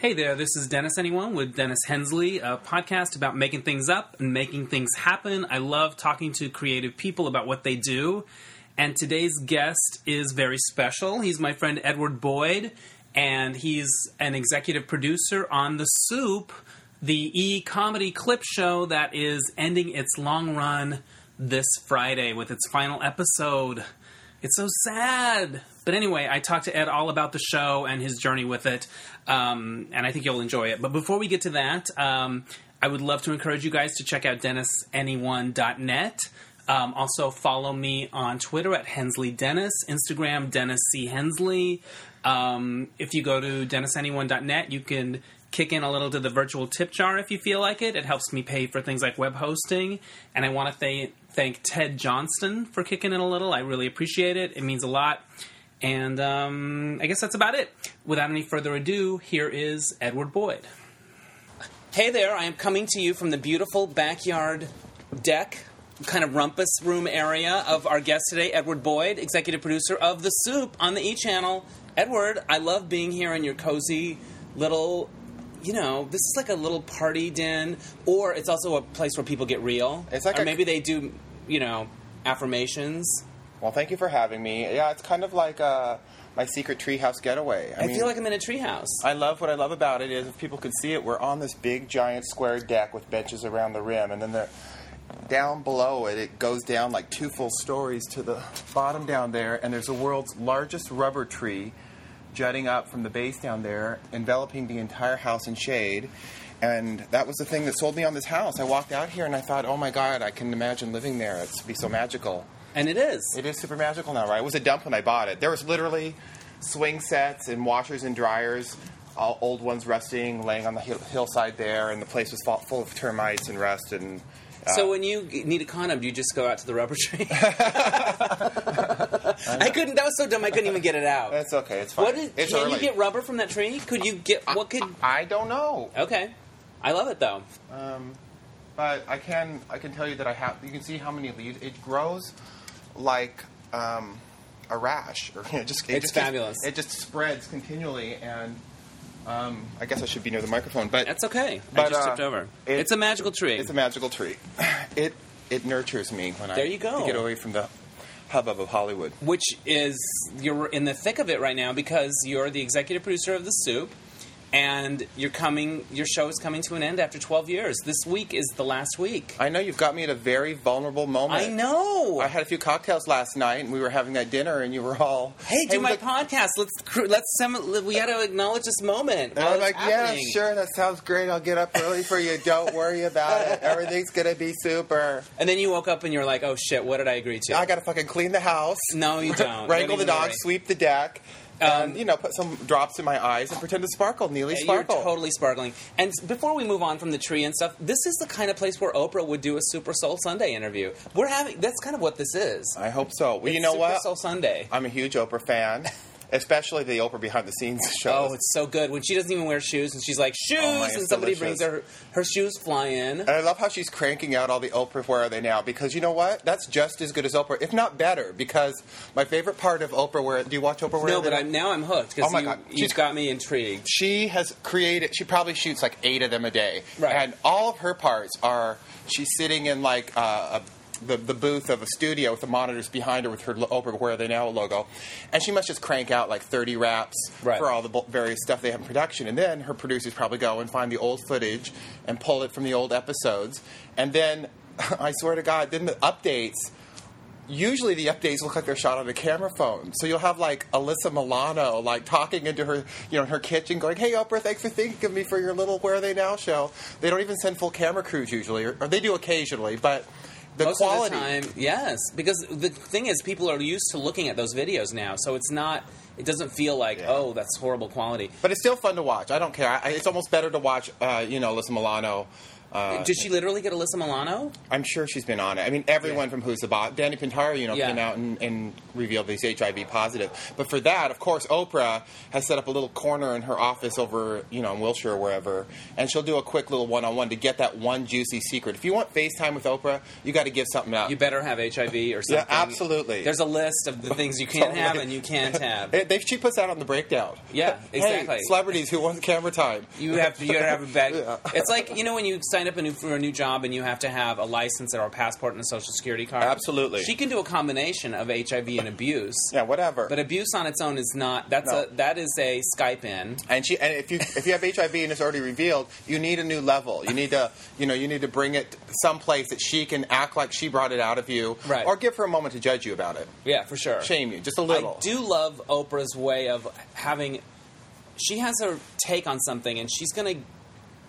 Hey there, this is Dennis Anyone with Dennis Hensley, a podcast about making things up and making things happen. I love talking to creative people about what they do. And today's guest is very special. He's my friend Edward Boyd, and he's an executive producer on The Soup, the e comedy clip show that is ending its long run this Friday with its final episode. It's so sad. But anyway, I talked to Ed all about the show and his journey with it, um, and I think you'll enjoy it. But before we get to that, um, I would love to encourage you guys to check out DennisAnyone.net. Um, also, follow me on Twitter at Hensley Dennis, Instagram Dennis C Hensley. Um, if you go to DennisAnyone.net, you can kick in a little to the virtual tip jar if you feel like it. It helps me pay for things like web hosting. And I want to th- thank Ted Johnston for kicking in a little. I really appreciate it. It means a lot. And um, I guess that's about it. Without any further ado, here is Edward Boyd. Hey there, I am coming to you from the beautiful backyard deck, kind of rumpus room area of our guest today, Edward Boyd, executive producer of The Soup on the E Channel. Edward, I love being here in your cozy little you know, this is like a little party den, or it's also a place where people get real. It's like or a- maybe they do, you know, affirmations. Well, thank you for having me. Yeah, it's kind of like uh, my secret treehouse getaway. I, mean, feel like I'm in a treehouse. I love what I love about it is if people could see it, we're on this big giant square deck with benches around the rim, and then the down below it, it goes down like two full stories to the bottom down there, and there's the world's largest rubber tree jutting up from the base down there, enveloping the entire house in shade. And that was the thing that sold me on this house. I walked out here and I thought, oh my god, I can imagine living there. It's be so magical. and it is. It is super magical now, right? It was a dump when I bought it. There was literally swing sets and washers and dryers, all old ones rusting, laying on the hill- hillside there, and the place was full- of termites and rust and. uh, So when you need a condom, do you just go out to the rubber tree? I couldn't. That was so dumb. I couldn't even get it out. It's okay. It's fine. What is? it's can early. you get rubber from that tree? Could you get? What could? I don't know, Okay, I love it though. um, but I can. I can tell you that I have. You can see how many leaves. It grows like um, a rash, or you know, just. It It's just fabulous. It just spreads continually, and um, I guess I should be near the microphone, but That's okay. I But, just uh, tipped over. it- it's a magical tree. It's a magical tree. It it nurtures me when There I you go. get away from the hubbub of Hollywood. which is you're in the thick of it right now because you're the executive producer of the soup and you're coming your show is coming to an end after 12 years this week is the last week I know you've got me at a very vulnerable moment. i know I had a few cocktails last night, and we were having that dinner, and you were all, hey do my look- podcast let's let's sem- we got to acknowledge this moment And I'm it's like, yeah, sure, that sounds great. I'll get up early for you. Don't worry about it. Everything's gonna be super. and then you woke up and you're like oh shit what did i agree to I gotta fucking clean the house, no you don't wrangle Don't the dog worry. sweep the deck, Um, and you know, put some drops in my eyes and pretend to sparkle, Neely You're sparkle. totally sparkling. And before we move on from the tree and stuff, this is the kind of place where Oprah would do a Super Soul Sunday interview. We're having that's kind of what this is. I hope so. Well, you know Super what? Soul Sunday. I'm a huge Oprah fan, especially the Oprah behind the scenes show. Oh, it's so good when she doesn't even wear shoes and she's like shoes, Oh, and somebody delicious. brings her her shoes fly in. and I love how she's cranking out all the Oprah Where Are They Now? Because you know what? That's just as good as Oprah, if not better. Because my favorite part of Oprah Where Do you watch Oprah Where No, but Now? I'm, now I'm hooked because Oh my you, God. She's- got me intrigued. she has created she probably shoots like eight of them a day Right. and all of her parts are she's sitting in like uh, a the, the booth of a studio with the monitors behind her with her Oprah Where Are They Now logo, and she must just crank out like 30 raps Right. for all the various stuff they have in production, and then her producers probably go and find the old footage and pull it from the old episodes, and then I swear to God, then the updates usually the updates look like they're shot on a camera phone. So you'll have like Alyssa Milano like talking into her, you know, in her kitchen, going, "Hey Oprah, thanks for thinking of me for your little Where Are They Now show." They don't even send full camera crews usually, or, or they do occasionally, but the Most quality. of the time, yes, because the thing is, people are used to looking at those videos now, so it's not. It doesn't feel like, Yeah. oh, that's horrible quality. But it's still fun to watch. I don't care. I, it's almost better to watch, uh, you know, Alyssa Milano. Uh, Did she literally get Alyssa Milano? I'm sure she's been on it. I mean, everyone Yeah. from Who's the Boss, Danny Pintauro, you know, Yeah. came out and, and revealed that he's HIV positive. But for that, of course, Oprah has set up a little corner in her office over, you know, in Wilshire or wherever, and she'll do a quick little one-on-one to get that one juicy secret. If you want FaceTime with Oprah, you got to give something up. You better have HIV or something. Yeah, absolutely. There's a list of the things you can have Totally. and you can't have. It they, she puts that on the breakdown. Yeah, exactly. Hey, celebrities who want camera time. You have to, you gotta have a bag. Yeah. It's like you know when you sign up a new, for a new job and you have to have a license or a passport and a social security card. Absolutely. She can do a combination of HIV and abuse. Yeah, whatever. But abuse on its own is not. That's No. a that is a Skype in. And she and if you if you have HIV and it's already revealed, you need a new level. You need to you know you need to bring it someplace that she can act like she brought it out of you, Right. or give her a moment to judge you about it, Yeah, for sure. shame you just a little. I do love Oprah's way of having. She has her take on something, and she's going to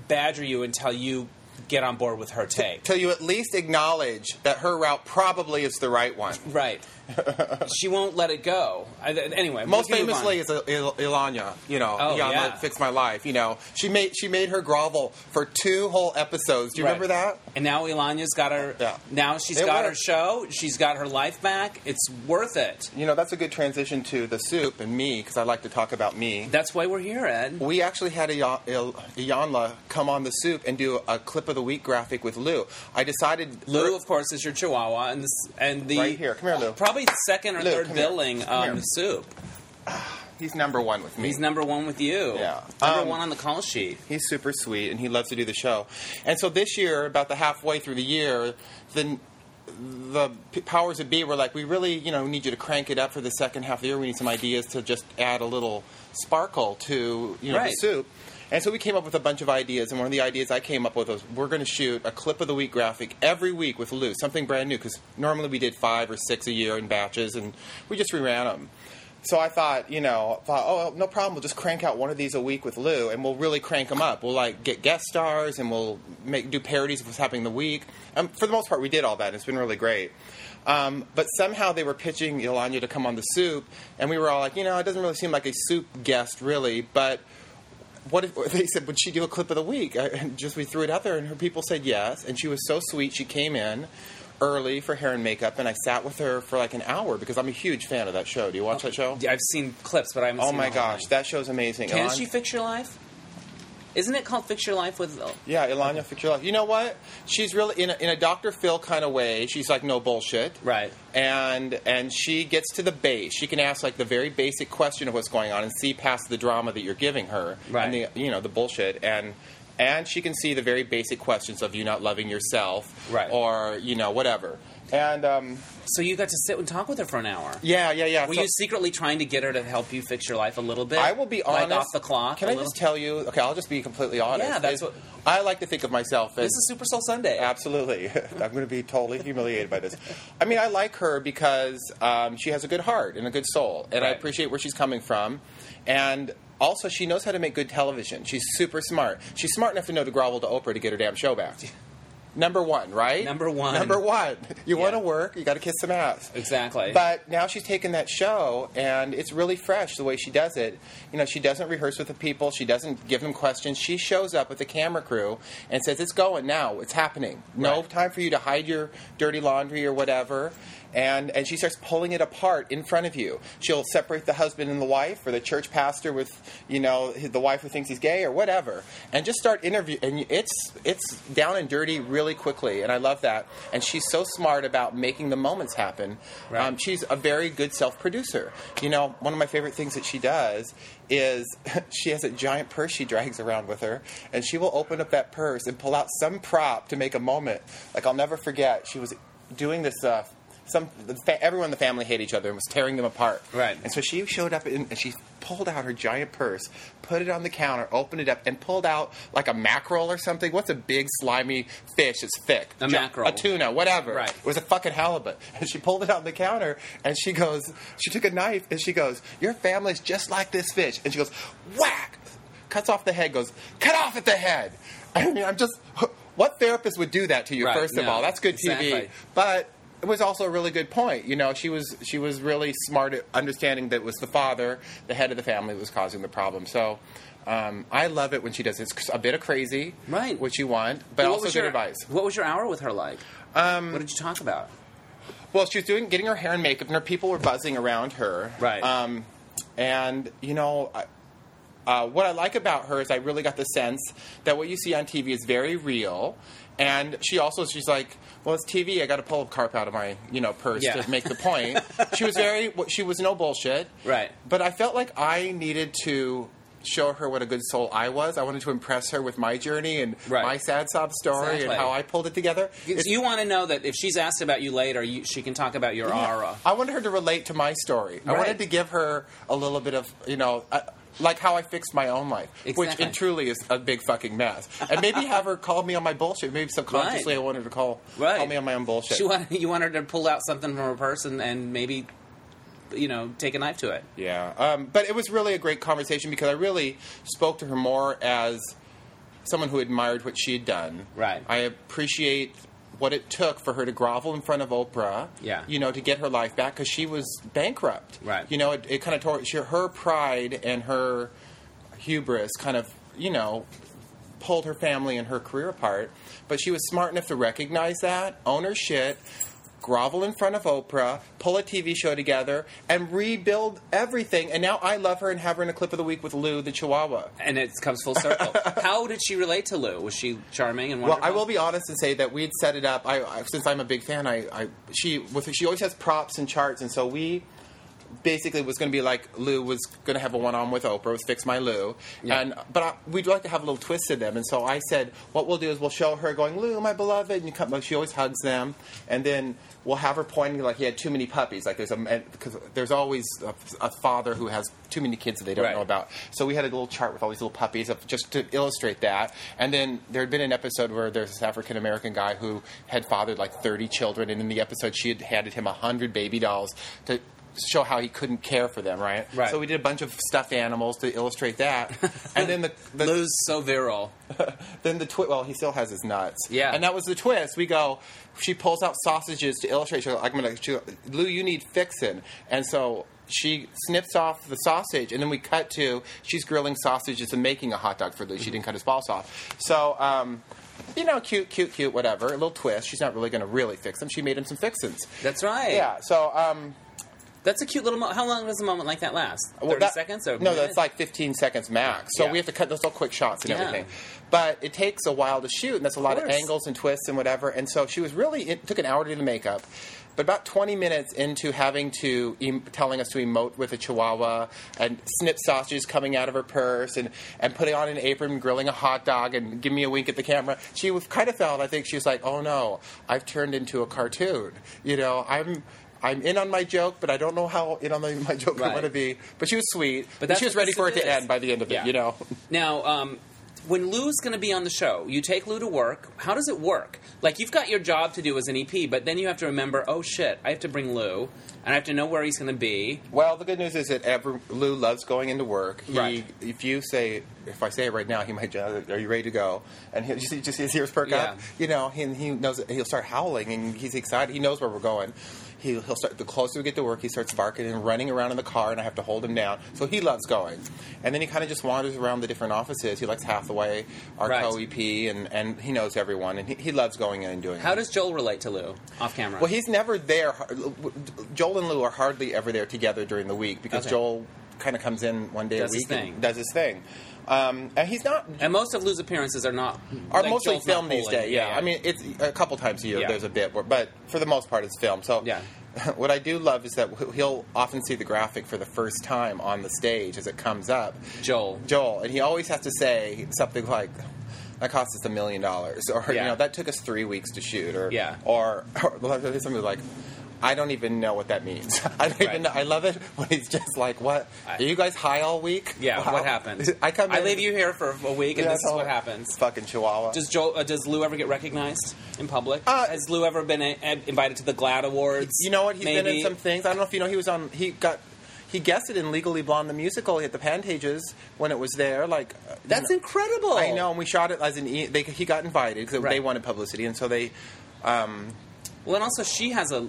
badger you until you get on board with her take. Till you at least acknowledge that her route probably is the right one. Right. she won't let it go. I, anyway, Most can move on. famously is Il- Iyanla, you know, Oh, Iyanla yeah. fixed my life. You know, she made she made her grovel for two whole episodes. Do you Right. remember that? And now Iyanla's got her. Yeah. Now she's It got her show. She's got her life back. It's worth it. You know, that's a good transition to the soup and me because I like to talk about me. That's why we're here, Ed. We actually had Il- Iyanla come on the soup and do a clip of the week graphic with Lou. I decided Lou, er of course, is your Chihuahua, and this and the Right here. Come here, Lou. Probably second or Lou, third come here. billing Come um, here. soup. he's number one with me. He's number one with you. Yeah. number Um, one on the call sheet. He's super sweet and he loves to do the show. And so this year, about the halfway through the year, the the p- powers that be were like, we really, you know, need you to crank it up for the second half of the year. We need some ideas to just add a little sparkle to, you know, Right. the soup. And so we came up with a bunch of ideas, and one of the ideas I came up with was we're going to shoot a clip of the week graphic every week with Lou, something brand new, because normally we did five or six a year in batches, and we just reran them. So I thought, you know, thought, oh, no problem. We'll just crank out one of these a week with Lou, and we'll really crank them up. We'll like get guest stars, and we'll make do parodies of what's happening the week. Um, for the most part, we did all that. and It's been really great. Um, but somehow they were pitching Iyanla to come on the soup, and we were all like, you know, it doesn't really seem like a soup guest, really. But what if they said, would she do a clip of the week? I- And just we threw it out there, and her people said yes. And she was so sweet. She came in early for hair and makeup, and I sat with her for like an hour because I'm a huge fan of that show. Do you watch that show? I've seen clips, but I haven't Oh seen my the whole gosh, thing. that show's amazing. Can she fix your life? Isn't it called Fix Your Life with? Oh. Yeah, Iyanla fix your life. You know what? She's really in a, in a Dr. Phil kind of way. She's like no bullshit. Right. And and she gets to the base. She can ask like the very basic question of what's going on and see past the drama that you're giving her Right. and the you know the bullshit and and she can see the very basic questions of you not loving yourself Right. or you know whatever. And um, So you got to sit and talk with her for an hour. yeah, yeah, yeah. Were So- you secretly trying to get her to help you fix your life a little bit? I will be honest. Like off the clock. Can I just tell you? Okay, I'll just be completely honest. Yeah, that's what- I like to think of myself as This is Super Soul Sunday. Absolutely. I'm going to be totally humiliated by this. I mean, I like her because um, she has a good heart and a good soul, and I appreciate where she's coming from. And also, she knows how to make good television. She's super smart. She's smart enough to know to grovel to Oprah to get her damn show back. Number one, right? Number one. Number one. You want to work, you got to kiss some ass. Exactly. But now she's taken that show, and it's really fresh the way she does it. You know, she doesn't rehearse with the people. She doesn't give them questions. She shows up with the camera crew and says, "It's going now. It's happening. No Right. time for you to hide your dirty laundry or whatever." And and she starts pulling it apart in front of you. She'll separate the husband and the wife, or the church pastor with you know the wife who thinks he's gay, or whatever, and just start interview. And it's it's down and dirty really quickly, and I love that. And she's so smart about making the moments happen. Right. Um, she's a very good self producer. You know, one of my favorite things that she does is she has a giant purse she drags around with her, and she will open up that purse and pull out some prop to make a moment. Like I'll never forget, she was doing this. Uh, some the fa- everyone in the family hated each other and was tearing them apart. Right. And so she showed up in, and she pulled out her giant purse, put it on the counter, opened it up, and pulled out like a mackerel or something. What's a big slimy fish It's thick? A mackerel. A tuna, whatever. Right. It was a fucking halibut. And she pulled it out on the counter and she goes, she took a knife and she goes, Your family's just like this fish. And she goes, Whack! Cuts off the head, goes, Cut off at the head. I mean, I'm just, what therapist would do that to you, Right, first of no, all? That's good exactly. TV. But it was also a really good point. You know, she was she was really smart at understanding that it was the father, the head of the family, that was causing the problem. So um, I love it when she does it. It's a bit of crazy, Right. What you want, but also good your- advice. What was your hour with her like? Um, what did you talk about? Well, she was doing getting her hair and makeup, and her people were buzzing around her. Right. Um, and you know, I, uh, what I like about her is I really got the sense that what you see on TV is very real. And she also, she's like, well, it's TV. I got to pull a carp out of my, you know, purse Yeah. to make the point. she was very, she was no bullshit. Right. But I felt like I needed to show her what a good soul I was. I wanted to impress her with my journey and Right. my sad sob story Exactly. and how I pulled it together. It's- you want to know that if she's asked about you later, you, she can talk about your Yeah. aura. I wanted her to relate to my story. I wanted to give her a little bit of, you know, like how I fixed my own life, which Exactly. it truly is a big fucking mess. And maybe have her call me on my bullshit. Maybe subconsciously Right. I wanted to call, Right. call me on my own bullshit. She want, you want her to pull out something from her purse and, and maybe, you know, take a knife to it. Yeah, um, but it was really a great conversation because I really spoke to her more as someone who admired what she had done. Right. I appreciate what it took for her to grovel in front of Oprah. Yeah. You know, to get her life back because she was bankrupt. Right. You know, it, it kind of tore she, her pride and her hubris kind of you know pulled her family and her career apart. But she was smart enough to recognize that, own her shit, grovel in front of Oprah, pull a TV show together, and rebuild everything. And now I love her and have her in a clip of the week with Lou the Chihuahua. And it comes full circle. How did she relate to Lou? Was she charming and Well, wonderful? I will be honest and say that we'd set it up. I, I since I'm a big fan, I, I she with she always has props and charts, and so we basically it was going to be like Lou was going to have a one-on with Oprah, was fix my Lou, Yeah. and but I, we'd like to have a little twist to them, and so I said, what we'll do is we'll show her going, Lou, my beloved, and you come, like she always hugs them, and then we'll have her pointing like he had too many puppies, like there's a because there's always a, a father who has too many kids that they don't Right. know about, so we had a little chart with all these little puppies of, just to illustrate that, and then there had been an episode where there's this African American guy who had fathered like 30 children, and in the episode she had handed him 100 baby dolls to show how he couldn't care for them, right? Right. So we did a bunch of stuffed animals to illustrate that, and then the, the Lou's so virile. then the twist. Well, he still has his nuts. Yeah. and that was the twist. We go. She pulls out sausages to illustrate. She's like, I'm gonna. She, Lou, you need fixin', and so. She snips off the sausage, and then we cut to she's grilling sausages and making a hot dog for Lou. She didn't cut his balls off. So, um, you know, cute, cute, cute, whatever. A little twist. She's not really going to really fix them. She made him some fixins. That's right. Yeah. So, um, That's a cute little moment. How long does a moment like that last? 30 Well, that- seconds? Or no, minute? that's like 15 seconds max. So Yeah. we have to cut those little quick shots and Yeah. everything. But it takes a while to shoot, and that's a lot of course. angles and twists and whatever. And so she was really it took an hour to do the makeup. But about 20 minutes into having to em- telling us to emote with a chihuahua and snip sausages coming out of her purse and, and putting on an apron, and grilling a hot dog, and give me a wink at the camera, she was kind of felt. I think she was like, "Oh no, I've turned into a cartoon." You know, I'm. I'm in on my joke, but I don't know how in on the, my joke I Right. want to be. But she was sweet. But But she was ready for it to end by the end of it. Yeah. You know. Now, um, when Lou's going to be on the show, you take Lou to work. How does it work? Like, you've got your job to do as an EP, but then you have to remember, oh shit, I have to bring Lou, and I have to know where he's going to be. Well, the good news is that ever, Lou loves going into work. He, Right. If you say, if I say it right now, he might. just, Are you ready to go? And he'll just, just his ears perk up. Yeah. You know, he, he knows he'll start howling, and he's excited. He knows where we're going. He'll, he'll start. The closer we get to work, he starts barking and running around in the car, and I have to hold him down. So he loves going. And then he kind of just wanders around the different offices. He likes Hathaway, our Right. co-EP, and, and he knows everyone, and he, he loves going in and doing. It. How it. does Joel relate to Lou off camera? Well, he's never there. Joel and Lou are hardly ever there together during the week because Okay. Joel kind of comes in one day Does a week and does his thing. Um, and he's not and most of Lou's appearances are not are like, mostly Joel's filmed these days. Yeah. I mean it's a couple times a year. Yeah. There's a bit, where, but for the most part, it's filmed. So Yeah. What I do love is that he'll often see the graphic for the first time on the stage as it comes up. Joel. Joel, and he always has to say something like, "That cost us a million dollars," or you know, "That took us three weeks to shoot," or Yeah. or, or something like. I don't even know what that means. I don't Right. even know. I love it when he's just like, "What? Are you guys high all week?" Yeah, Wow. what happens? I come. I leave you here for a week, and Yeah, this is what happens. Fucking Chihuahua. Does Joel? Uh, does Lou ever get recognized in public? Uh, Has Lou ever been uh, invited to the GLAAD Awards? You know what? He's been in some things. I don't know if you know. He was on. He got. He guessed it in Legally Blonde the musical at the Pantages when it was there. Like uh, you That's know- incredible. I know, and we shot it as an. E- they, he got invited because Right. they wanted publicity, and so they. Um, Well, and also she has a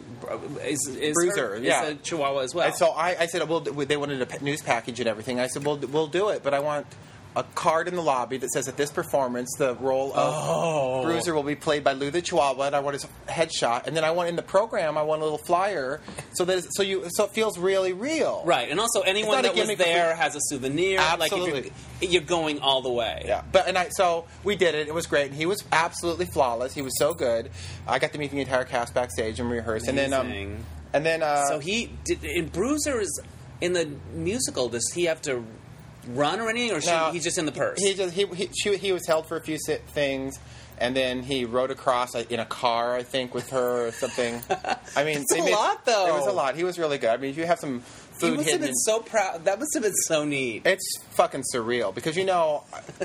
is, is Bruiser, her- is yeah. a Chihuahua as well. and so I, I said, well, they wanted a news package and everything. I said, well, we'll do it, but I want. A card in the lobby that says at this performance the role of Oh. Bruiser will be played by Lou the Chihuahua, and I want his headshot. And then I want in the program, I want a little flyer so that so you so it feels really real. Right, and also anyone that was there has a souvenir. Absolutely. Like if you're, you're going all the way. Yeah, but and I so we did it. It was great, and he was absolutely flawless. He was so good. I got to meet the entire cast backstage and rehearse, and then um, Amazing. and then uh, So he did in is in the musical. Does he have to run or anything, or should, No, he's just in the purse? He just he he, she, he was held for a few si- things, and then he rode across in a car, I think, with her or something. I mean, That's a lot, though. It was a lot. He was really good. I mean, if you have some he food must have hidden. been in- so proud. That must have been so neat. it's fucking surreal because you know,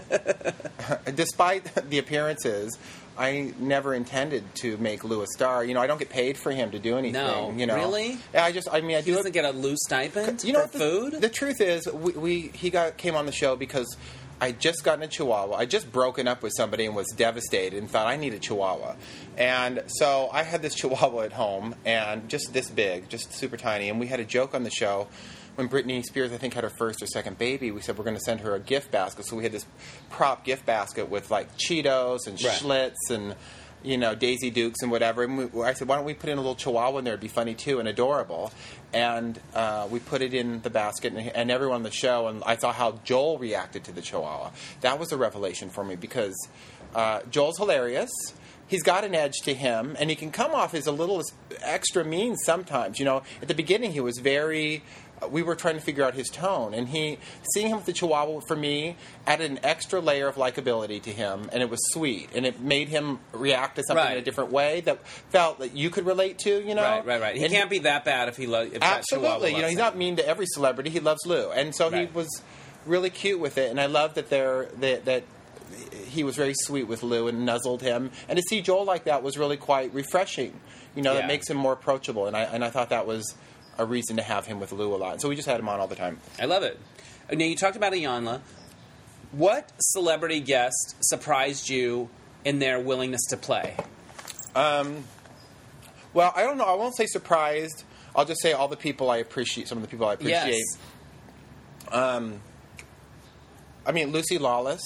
despite the appearances. I never intended to make Lou a star. You know, I don't get paid for him to do anything. No. you know, Really? I just, I mean, I He do doesn't it get a loose stipend you know for the, food. The truth is, we, we he got came on the show because I just gotten a Chihuahua. I just broken up with somebody and was devastated and thought I need a Chihuahua. And so I had this Chihuahua at home and just this big, just super tiny. And we had a joke on the show. When Britney Spears, I think, had her first or second baby, we said we're going to send her a gift basket. So we had this prop gift basket with like Cheetos and Right. Schlitz and you know, Daisy Dukes and whatever. And we, I said, why don't we put in a little chihuahua in there? It'd be funny too and adorable. And uh, we put it in the basket, and, and everyone on the show, and I saw how Joel reacted to the chihuahua. That was a revelation for me because uh, Joel's hilarious. He's got an edge to him, and he can come off as a little extra mean sometimes. You know, at the beginning, he was very. We were trying to figure out his tone, and he seeing him with the Chihuahua for me added an extra layer of likability to him, and it was sweet, and it made him react to something in a different way that felt that you could relate to. You know, right, right, right. He And can't be that bad if he loves. absolutely. You know, he's not mean to every celebrity. He loves Lou, and so he was really cute with it. And I love that they're that, that he was very sweet with Lou and nuzzled him. And to see Joel like that was really quite refreshing. You know, Yeah. that makes him more approachable. And I and I thought that was a reason to have him with Lou a lot. So we just had him on all the time. I love it. Now you talked about Iyanla. What celebrity guest surprised you in their willingness to play? Um, Well, I don't know. I won't say surprised. I'll just say all the people I appreciate. Some of the people I appreciate. Yes. I mean, Lucy Lawless.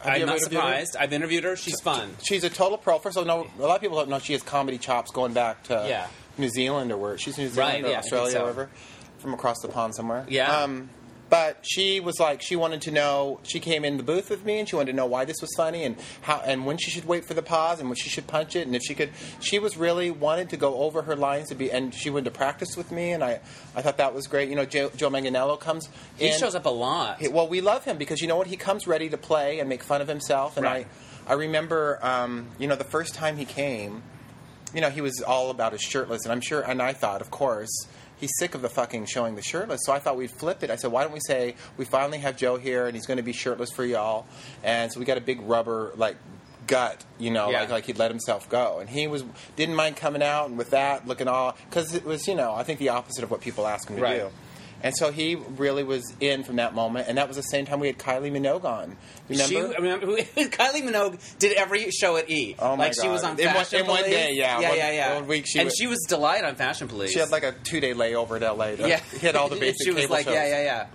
Have I'm not interviewed her? surprised. I've interviewed her. She's fun. She's a total pro. First of all, no, a lot of people don't know she has comedy chops going back to Yeah. New Zealand or where she's New Zealand Right, or yeah, Australia so. or wherever, from across the pond somewhere. Yeah. Um, but she was like, she wanted to know. She came in the booth with me, and she wanted to know why this was funny and how and when she should wait for the pause and when she should punch it and if she could. She was really wanted to go over her lines to be, and she went to practice with me, and I, I thought that was great. You know, Joe, Joe Manganiello comes. He in, shows up a lot. he- well, we love him because you know what? He comes ready to play and make fun of himself. And Right. I, I remember, um, you know, the first time he came, you know, he was all about his shirtless, and I'm sure, and I thought, of course, he's sick of the fucking showing the shirtless. So I thought we'd flip it. I said, why don't we say we finally have Joe here, and he's going to be shirtless for y'all, and so we got a big rubber like gut, you know, Yeah. like like he'd let himself go, and he was didn't mind coming out and with that looking all because it was, you know, I think the opposite of what people ask him to Right. do. And so he really was in from that moment, and that was the same time we had Kylie Minogue on. Remember? She, I remember Kylie Minogue did every show at E. Oh, my like she was on In one- Fashion in one day, yeah. yeah, One- yeah, yeah. one week she and was- she was delighted on Fashion Police. She had like a two day layover at LA to yeah, hit all the basic she was cable like, shows. yeah, yeah, yeah.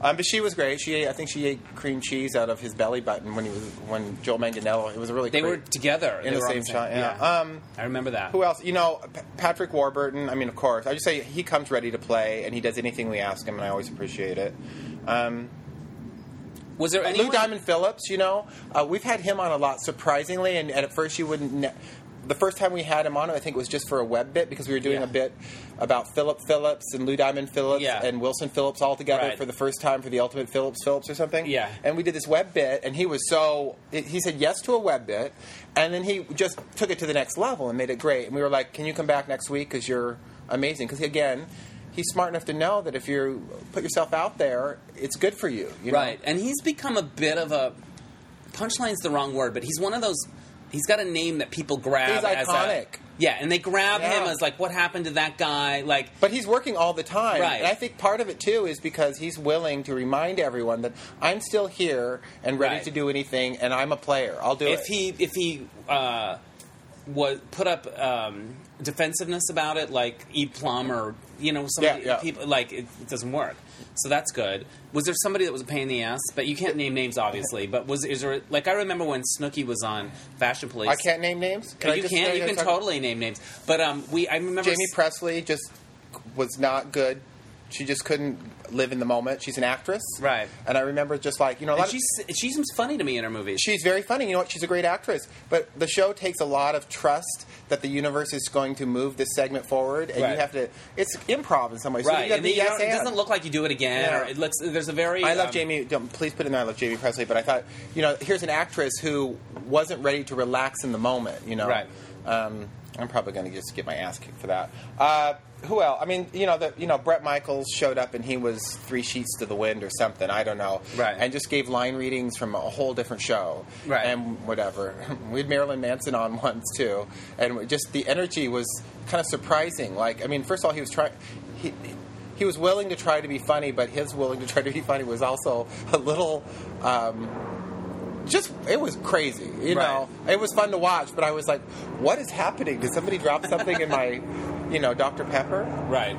Um, but she was great. She ate, I think she ate cream cheese out of his belly button when he was when Joe Manganiello. It was a really They great, were together in the same shot. Yeah. Um, I remember that. who else? You know, P- Patrick Warburton. I mean, of course. I just say he comes ready to play, and he does anything we ask him, and I always appreciate it. Um, Was there anyone? Lou Diamond Phillips, you know, uh, we've had him on a lot, surprisingly, and, and at first you wouldn't. The first time we had him on, I think it was just for a web bit because we were doing Yeah. a bit about Philip Phillips and Lou Diamond Phillips Yeah. and Wilson Phillips all together Right. for the first time for the Ultimate Phillips Phillips or something. Yeah. And we did this web bit, and he was so. He said yes to a web bit, and then he just took it to the next level and made it great. And we were like, "Can you come back next week? Because you're amazing." Because again. He's smart enough to know that if you put yourself out there, it's good for you. you know? Right, and he's become a bit of a punchline's the wrong word, but he's one of those. He's got a name that people grab. He's as a- iconic. yeah, and they grab Yeah. him as like, what happened to that guy? Like, But he's working all the time. Right. And I think part of it too is because he's willing to remind everyone that I'm still here and ready Right. to do anything and I'm a player. I'll do if it. If he if he uh, was put up um, defensiveness about it, like eat plum or you know, some Yeah, yeah. people like it, it doesn't work. So that's good. Was there somebody that was a pain in the ass? But you can't name names, obviously. But was is there like I remember when Snooki was on Fashion Police? I can't name names. Can you can't. say You can totally name names. But um, we I remember Jaime s- Pressly just was not good. She just couldn't live in the moment. She's an actress, Right. And I remember just like you know, a lot and of, she's she seems funny to me in her movies. she's very funny. You know what? She's a great actress. But the show takes a lot of trust that the universe is going to move this segment forward, and Right. you have to. It's improv in some ways. So you right, gotta and you yes it doesn't look like you do it again. Yeah. Or it looks there's a very. I love um, Jaime. Don't, please put in there. I love Jaime Pressly, but I thought, you know, here's an actress who wasn't ready to relax in the moment. You know, Right. Um, I'm probably going to just get my ass kicked for that. Uh, who else? I mean, you know, the, you know, Bret Michaels showed up and he was three sheets to the wind or something. I don't know. Right. And just gave line readings from a whole different show. Right. And whatever. we had Marilyn Manson on once too, and just the energy was kind of surprising. Like, I mean, first of all, he was trying. He, he was willing to try to be funny, but his willing to try to be funny was also a little. Um, just it was crazy, you know. It was fun to watch, but I was like, "What is happening? Did somebody drop something in my, you know, Dr Pepper?" Right.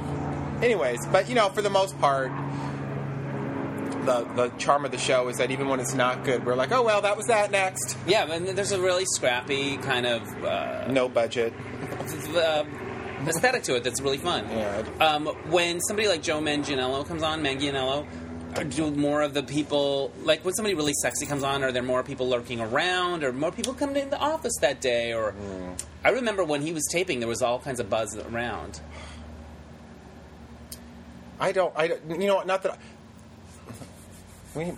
Anyways, but you know, for the most part, the the charm of the show is that even when it's not good, we're like, "Oh well, that was that." Next, Yeah, and there's a really scrappy kind of uh, no budget. uh, aesthetic to it that's really fun. Yeah. Um, when somebody like Joe Manganiello comes on, Manganiello, do more of the people like when somebody really sexy comes on? Are there more people lurking around, or more people coming in the office that day? Or hmm. I remember when he was taping, there was all kinds of buzz around. I don't. I don't, you know what? Not that. I, we.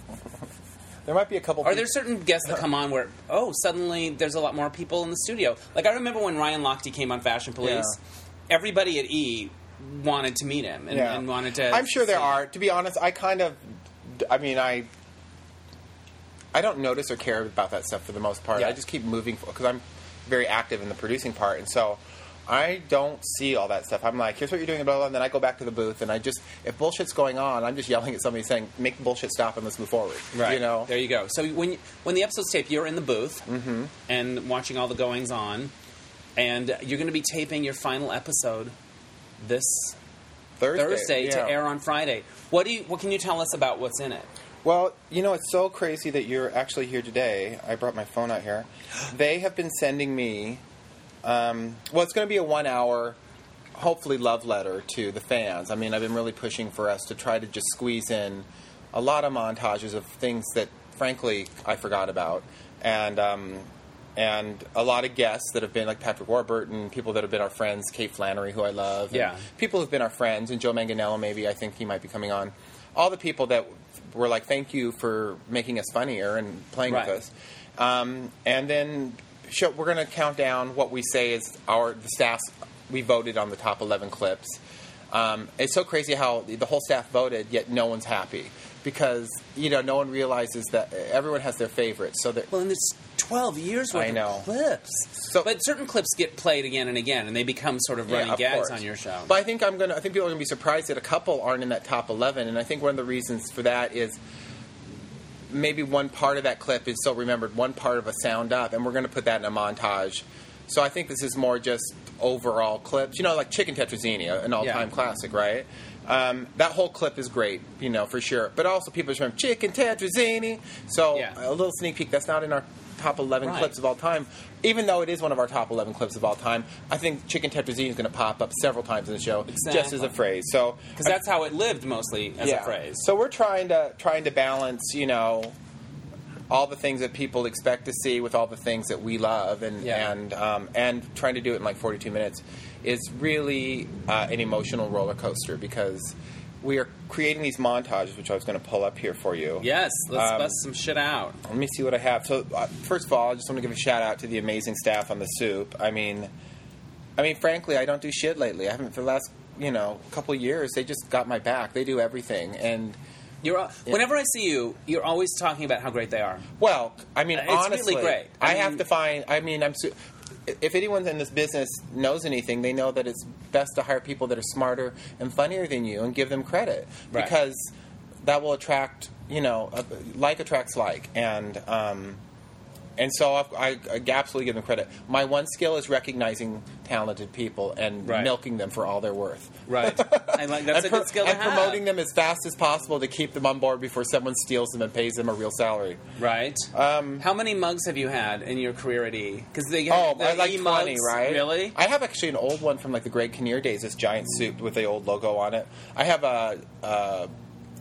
There might be a couple. Are there certain guests that come on where oh suddenly there's a lot more people in the studio? Like I remember when Ryan Lochte came on Fashion Police, everybody at E wanted to meet him and, Yeah. and wanted to. I'm sure there see- are. To be honest, I kind of. I mean, I. I don't notice or care about that stuff for the most part. Yeah. I just keep moving forward because I'm very active in the producing part, and so I don't see all that stuff. I'm like, here's what you're doing, blah, blah, blah, and then I go back to the booth, and I just, if bullshit's going on, I'm just yelling at somebody saying, make the bullshit stop and let's move forward. Right. You know? There you go. So when when the episode's taped, you're in the booth Mm-hmm. and watching all the goings on, and you're going to be taping your final episode this Thursday. Thursday yeah. to air on Friday. What do you? What can you tell us about what's in it? Well, you know, it's so crazy that you're actually here today. I brought my phone out here. They have been sending me. Um, well, it's going to be a one-hour, hopefully, love letter to the fans. I mean, I've been really pushing for us to try to just squeeze in a lot of montages of things that, frankly, I forgot about, and um, and a lot of guests that have been like Patrick Warburton, people that have been our friends, Kate Flannery, who I love, and Yeah. people who've been our friends, and Joe Manganiello, maybe I think he might be coming on. All the people that were like, "Thank you for making us funnier and playing Right. with us," um, and then show, we're going to count down what we say is our the staff's. We voted on the top eleven clips. Um, it's so crazy how the whole staff voted, yet no one's happy because you know no one realizes that everyone has their favorites. So that Well, and it's 12 years worth I know. of clips. So- but certain clips get played again and again, and they become sort of running of gags course. on your show. But I think I'm gonna. I think people are gonna be surprised that a couple aren't in that top eleven, and I think one of the reasons for that is maybe one part of that clip is so remembered, one part of a sound up, and we're gonna put that in a montage. So I think this is more just overall clips. You know, like Chicken Tetrazzini, an all-time Yeah. classic, right? Um, that whole clip is great, you know, for sure. But also, people just remember Chicken Tetrazzini. So Yeah. a little sneak peek. That's not in our top 11 Right. clips of all time. Even though it is one of our top 11 clips of all time, I think Chicken Tetrazzini is going to pop up several times in the show just as a phrase. So Because that's how it lived mostly as a phrase. so we're trying to trying to balance, you know, all the things that people expect to see with all the things that we love, and Yeah. and um, and trying to do it in like 42 minutes is really uh, an emotional roller coaster because we are creating these montages, which I was going to pull up here for you. yes, let's Um, bust some shit out. Let me see what I have. So, uh, first of all, I just want to give a shout out to the amazing staff on the soup. I mean, I mean, frankly, I don't do shit lately. I haven't for the last, you know, couple of years. They just got my back. They do everything, and You're al- whenever I see you, you're always talking about how great they are. well, I mean, Uh, it's really honestly, great. I, I have to find. I mean, I'm. Su- if anyone in this business knows anything, they know that it's best to hire people that are smarter and funnier than you and give them credit Right. because that will attract. You know, uh, like attracts like, and um, and so I, I, I absolutely give them credit. My one skill is recognizing talented people and Right. milking them for all they're worth. Right. I like that's and a pro- good skill and to have. promoting them as fast as possible to keep them on board before someone steals them and pays them a real salary. Right. Um, How many mugs have you had in your career at E? Because they have, Oh, the I like E twenty, mugs, right? Really? I have actually an old one from like the Greg Kinnear days. This giant suit with the old logo on it. I have a, uh,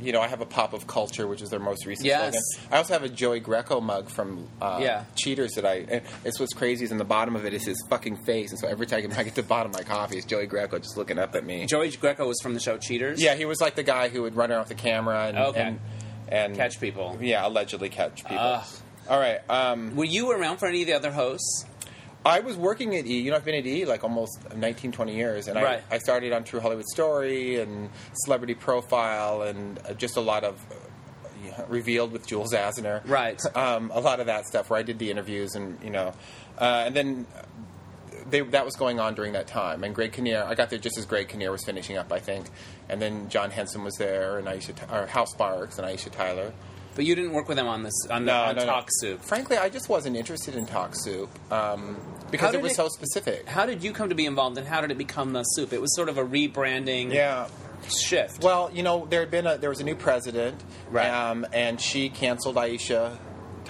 you know, I have a Pop of Culture, which is their most recent Yes. slogan. I also have a Joey Greco mug from uh, Yeah. Cheaters that I. It's what's crazy is in the bottom of it is his fucking face, and so every time I get to the bottom of my coffee, it's Joey Greco just looking up at me. Joey Greco was from the show Cheaters. yeah, he was like the guy who would run around with the camera and Okay. and, and Catch people. Yeah, allegedly catch people. Ugh. All right. Um, Were you around for any of the other hosts? I was working at E. You know, I've been at E like almost 19, 20 years, and Right. I, I started on True Hollywood Story and Celebrity Profile and uh, just a lot of uh, yeah, revealed with Jules Asner. Right. Um, a lot of that stuff where I did the interviews and you know, uh, and then. They, that was going on during that time, and Greg Kinnear. I got there just as Greg Kinnear was finishing up, I think, and then John Henson was there, and Aisha, or Hal Sparks, and Aisha Tyler. But you didn't work with them on this on, the, on Talk Soup. Frankly, I just wasn't interested in Talk Soup um, because it was it- so specific. How did you come to be involved, and how did it become the soup? It was sort of a rebranding Yeah. shift. Well, you know, there had been a there was a new president, Right. um, and she canceled Aisha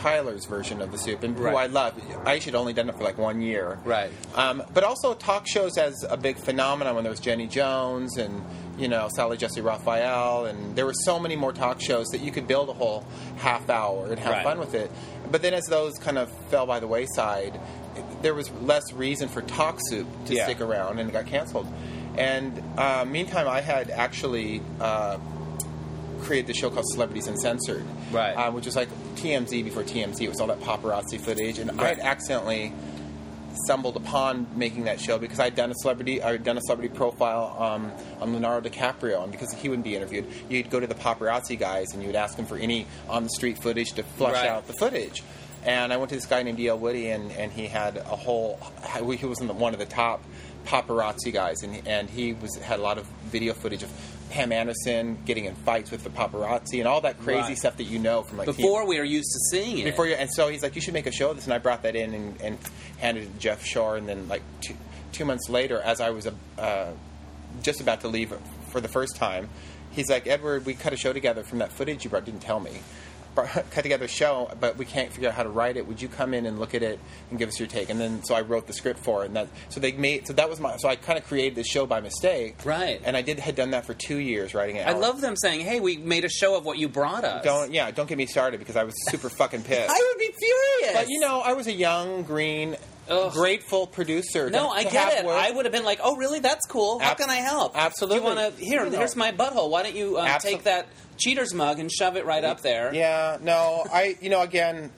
Tyler's version of the soup, and Right. who I love. Aisha had only done it for like one year, Right. Um, but also talk shows as a big phenomenon when there was Jenny Jones and you know Sally Jessy Raphael, and there were so many more talk shows that you could build a whole half hour and have Right. fun with it. But then as those kind of fell by the wayside, there was less reason for Talk Soup to Yeah. stick around, and it got canceled. And uh, meantime, I had actually uh, created the show called Celebrities Uncensored, Right. Uh, which was like TMZ before TMZ. It was all that paparazzi footage, and I had accidentally stumbled upon making that show because I'd done a celebrity, I had done a celebrity profile um, on Leonardo DiCaprio, and because he wouldn't be interviewed, you'd go to the paparazzi guys and you would ask them for any on the street footage to flush Right. out the footage. And I went to this guy named D.L. Woody, and, and he had a whole. He was in the, one of the top paparazzi guys, and and he was had a lot of video footage of Pam Anderson getting in fights with the paparazzi and all that crazy Right. stuff that you know from like Before we were used to seeing it. before you, and so he's like, you should make a show of this, and I brought that in and, and handed it to Jeff Shore, and then like two, two months later, as I was uh, just about to leave for the first time, he's like, Edward, we cut a show together from that footage you brought. Didn't tell me. Cut together a show, but we can't figure out how to write it. Would you come in and look at it and give us your take? And then so I wrote the script for it, and that so they made so that was my so I kind of created this show by mistake, Right. And I did had done that for two years writing it. I love them saying, "Hey, we made a show of what you brought us." Don't yeah, don't get me started because I was super fucking pissed. I would be furious. But you know, I was a young, green, Ugh. grateful producer. No, to- I get it. work. I would have been like, "Oh, really? That's cool. How Abs- can I help? absolutely. You want to here? You know. Here's my butthole. Why don't you um, Absol- take that cheater's mug and shove it right up there? Yeah, no, I. You know, again,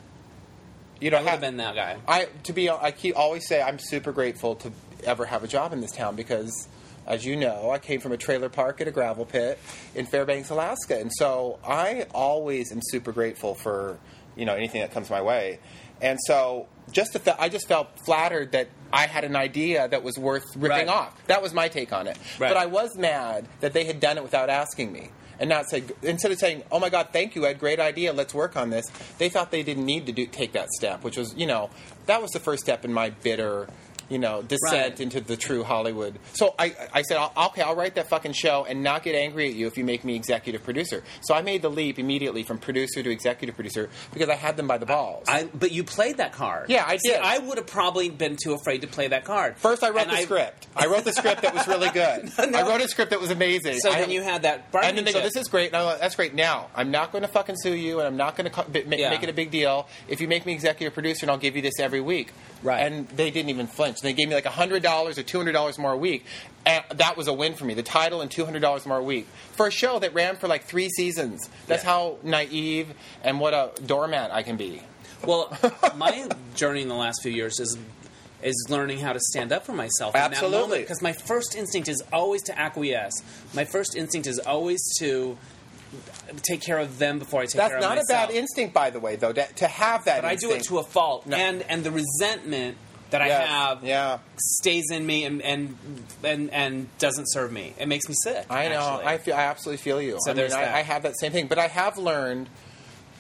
you know, I would have ha- been that guy. I to be. I keep always say I'm super grateful to ever have a job in this town because. As you know, I came from a trailer park at a gravel pit in Fairbanks, Alaska, and so I always am super grateful for you know anything that comes my way. And so, just to fe- I just felt flattered that I had an idea that was worth ripping Right. off. That was my take on it. Right. But I was mad that they had done it without asking me. And not say instead of saying, "Oh my God, thank you, Ed, great idea, let's work on this." They thought they didn't need to do, take that step, which was, you know, that was the first step in my bitter, you know, descent Right. into the true Hollywood. So I, I said, "Okay, I'll write that fucking show and not get angry at you if you make me executive producer." So I made the leap immediately from producer to executive producer because I had them by the balls. I, but you played that card. Yeah, I See, did. I would have probably been too afraid to play that card. First, I wrote And the script. I wrote the script that was really good. No. I wrote a script that was amazing. So I- then you had that. and then they go, "This is great." Like, "That's great." Now I'm not going to fucking sue you, and I'm not going to co- ma- Yeah. make it a big deal. If you make me executive producer, and I'll give you this every week. Right. And they didn't even flinch. And They gave me like hundred dollars or two hundred dollars more a week. And that was a win for me. The title and two hundred dollars more a week for a show that ran for like three seasons. That's Yeah. how naive and what a doormat I can be. Well, my journey in the last few years is is learning how to stand up for myself. Absolutely. Because my first instinct is always to acquiesce. My first instinct is always to take care of them before I take That's care of not a bad instinct, by the way, though. To, to have that, but I do it to a fault, No. and and the resentment that I have Yeah. stays in me and and and and doesn't serve me. It makes me sick. I know. actually. I feel. I absolutely feel you. So I mean, there's I. I have that same thing, but I have learned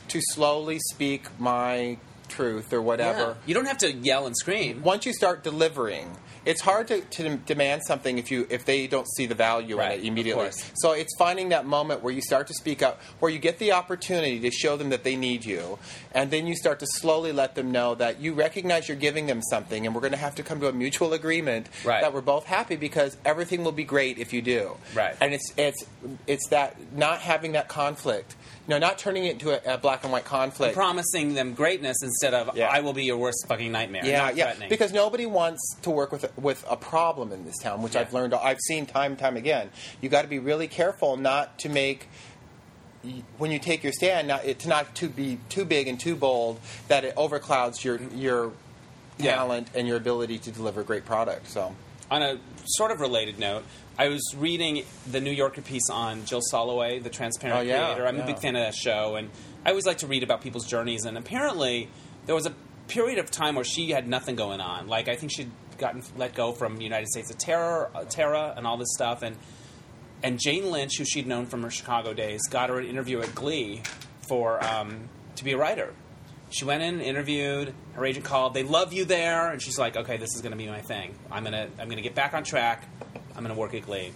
to slowly speak my truth or whatever. Yeah. You don't have to yell and scream. Once you start delivering, it's hard to, to demand something if you if they don't see the value Right, in it immediately. So it's finding that moment where you start to speak up, where you get the opportunity to show them that they need you, and then you start to slowly let them know that you recognize you're giving them something, and we're going to have to come to a mutual agreement Right. that we're both happy because everything will be great if you do. Right. And it's it's it's that not having that conflict, know, not turning it into a, a black and white conflict. Promising them greatness instead of Yeah. I will be your worst fucking nightmare. Yeah, not yeah. threatening. Because nobody wants to work with with a problem in this town, which Yeah. I've learned. I've seen time and time again. You got to be really careful not to make when you take your stand, not it, to not to be too big and too bold that it overclouds your your Yeah. talent and your ability to deliver great product. So. On a sort of related note, I was reading the New Yorker piece on Jill Soloway, the transparent Oh, yeah, creator. I'm yeah. a big fan of that show, and I always like to read about people's journeys. And apparently, there was a period of time where she had nothing going on. Like I think she'd gotten let go from United States of Terror, uh, Tara, and all this stuff. And and Jane Lynch, who she'd known from her Chicago days, got her an interview at Glee for um, to be a writer. She went in, interviewed. Her agent called. They love you there, and she's like, "Okay, this is going to be my thing. I'm gonna I'm gonna get back on track. I'm gonna work at Glee."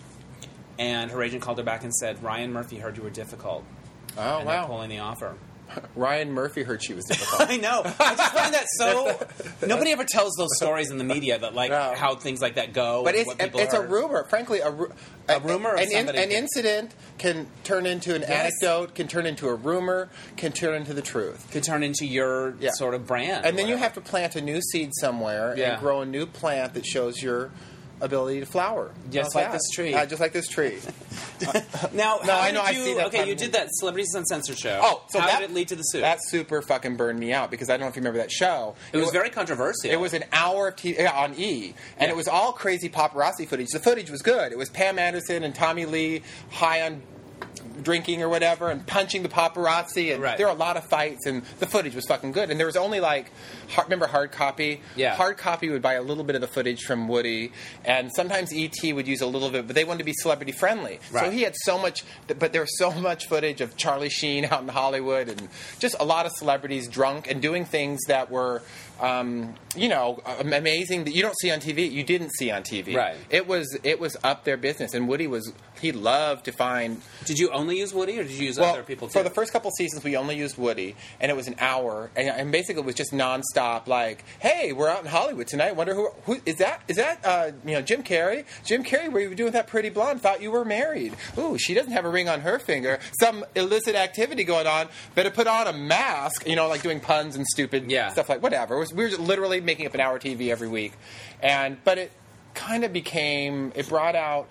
And her agent called her back and said, "Ryan Murphy heard you were difficult, Oh wow! pulling the offer." Ryan Murphy heard she was difficult. I know. I just find that so. Nobody ever tells those stories in the media that like No. how things like that go. But and it's what people it's a heard. rumor. Frankly, a, ru- A rumor of An, in- somebody- an incident can turn into an Yes. anecdote, can turn into a rumor, can turn into the truth. could turn into your Yeah. sort of brand. And then you whatever. have to plant a new seed somewhere Yeah. and grow a new plant that shows your ability to flower. Just like that? this tree. Uh, just like this tree. Now, No, I know, Did I see that okay, you did that Celebrities Uncensored show. Oh, so how that, did it lead to the suit? That super fucking burned me out because I don't know if you remember that show. it was wa- very controversial. It was an hour of TV yeah, on E, and Yeah. it was all crazy paparazzi footage. The footage was good. It was Pam Anderson and Tommy Lee high on drinking or whatever and punching the paparazzi, and Right. there were a lot of fights, and the footage was fucking good. And there was only like, har- remember hard copy? Yeah. Hard copy would buy a little bit of the footage from Woody, and sometimes ET would use a little bit, but they wanted to be celebrity friendly. So he had so much, but there was so much footage of Charlie Sheen out in Hollywood, and just a lot of celebrities drunk and doing things that were, um, you know, amazing that you don't see on TV. You didn't see on TV. Right. It was it was up their business, and Woody was he loved to find Did you only use Woody, or did you use well, other people too? for the first couple seasons, we only used Woody, and it was an hour, and, and basically it was just nonstop. Like, hey, we're out in Hollywood tonight. Wonder who who is that? Is that uh, you know Jim Carrey? Jim Carrey, were you doing that pretty blonde? Thought you were married. Ooh, she doesn't have a ring on her finger. Some illicit activity going on. Better put on a mask. You know, like doing puns and stupid Yeah. stuff like whatever. Was, we were literally making up an hour TV every week, and but it kind of became it brought out.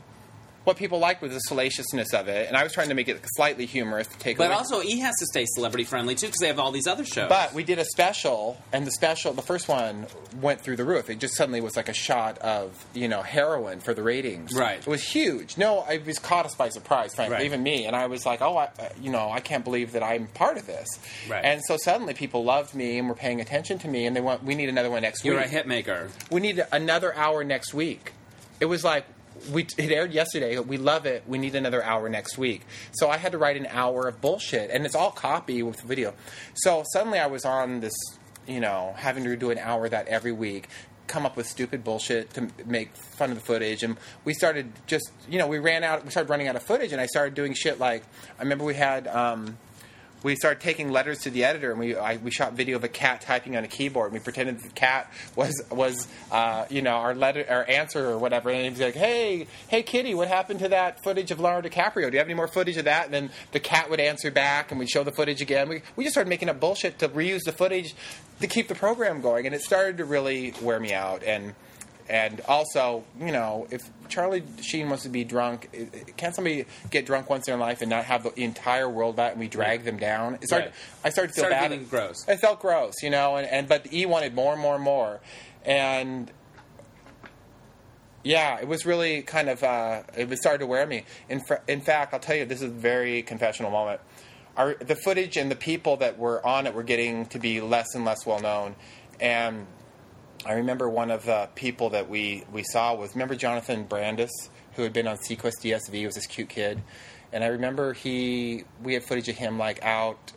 What people liked was the salaciousness of it, and I was trying to make it slightly humorous to take away. but away. also, E has to stay celebrity friendly too, because they have all these other shows. But we did a special, and the special, the first one went through the roof. It just suddenly was like a shot of you know heroin for the ratings. Right. It was huge. No, it was caught us by surprise, frankly, Right. even me. And I was like, oh, I, you know, I can't believe that I'm part of this. Right. And so suddenly people loved me and were paying attention to me, and they want we need another one next week. you're a hit maker. We need another hour next week. It was like we it aired yesterday. We love it. We need another hour next week. So I had to write an hour of bullshit, and it's all copy with video. So suddenly I was on this, you know, having to do an hour that every week. Come up with stupid bullshit to make fun of the footage, and we started just, you know, we ran out. We started running out of footage, and I started doing shit like I remember we had. Um, we started taking letters to the editor, and we I, we shot video of a cat typing on a keyboard. And we pretended the cat was was uh, you know our letter our answer or whatever. And he's like, "Hey, hey, Kitty, what happened to that footage of Leonardo DiCaprio? Do you have any more footage of that?" And then the cat would answer back, and we'd show the footage again. We we just started making up bullshit to reuse the footage to keep the program going, and it started to really wear me out. And and also, you know, if Charlie Sheen wants to be drunk, can't somebody get drunk once in their life and not have the entire world back and we drag them down? It started, Right. I started to feel Started bad. getting gross. I felt gross, you know, and, and but E wanted more and more and more, and yeah, it was really kind of uh, it was started to wear me. In fr- in fact, I'll tell you, this is a very confessional moment. Our, the footage and the people that were on it were getting to be less and less well known, and I remember one of the people that we, we saw was remember Jonathan Brandis, who had been on SeaQuest DSV. He was this cute kid, and I remember he we had footage of him like out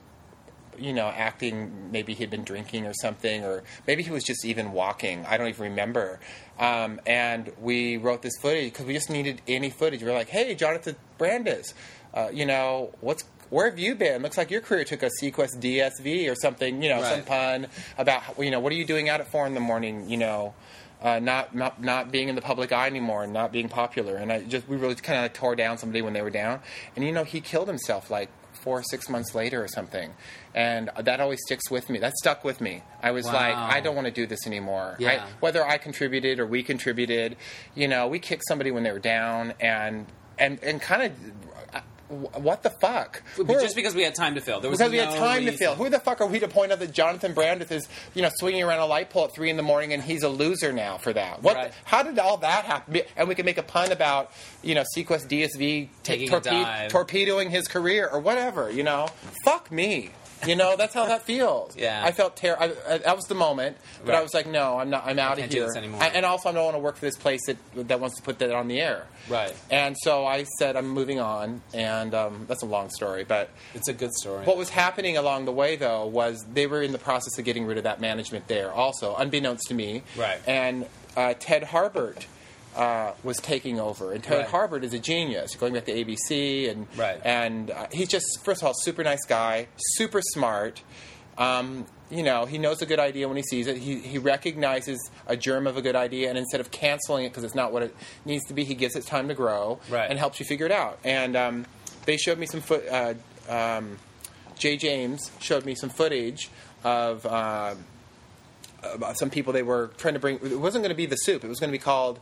you know, acting. Maybe he'd been drinking or something, or maybe he was just even walking. I don't even remember. Um, and we wrote this footage because we just needed any footage. We are like, "Hey, Jonathan Brandis, uh, you know, what's where have you been? Looks like your career took a SeaQuest DSV or something, you know, Right. some pun about, you know, what are you doing out at four in the morning, you know, uh, not, not, not being in the public eye anymore and not being popular. And I just, we really kind of tore down somebody when they were down. And, you know, he killed himself like four or six months later or something. And that always sticks with me. That stuck with me. I was Wow. like, I don't want to do this anymore. Yeah. I, whether I contributed or we contributed, you know, we kicked somebody when they were down and, and, and kind of, what the fuck? Are- just because we had time to fill, there was because we had no time to fill. Who the fuck are we to point out that Jonathan Brandis is, you know, swinging around a light pole at three in the morning and he's a loser now for that? What? Right. How did all that happen? And we can make a pun about, you know, SeaQuest DSV dive. torpedoing his career or whatever. You know, fuck me. You know, that's how that feels. Yeah. I felt terrible. That was the moment, but I was like, no, I'm not. I'm out of do here. this anymore. I- and also, I don't want to work for this place that that wants to put that on the air. Right. And so I said, I'm moving on, and um, that's a long story, but. It's a good story. What was happening along the way, though, was they were in the process of getting rid of that management there, also, unbeknownst to me. Right. And uh, Ted Harbert uh, was taking over, and Ted Right. Harbert is a genius, going back to ABC, and Right. and uh, he's just first of all super nice guy, super smart. Um, you know, he knows a good idea when he sees it. He, he recognizes a germ of a good idea, and instead of canceling it because it's not what it needs to be, he gives it time to grow Right. and helps you figure it out. And um, they showed me some foot. Uh, um, Jay James showed me some footage of uh, about some people they were trying to bring. It wasn't going to be the soup. It was going to be called.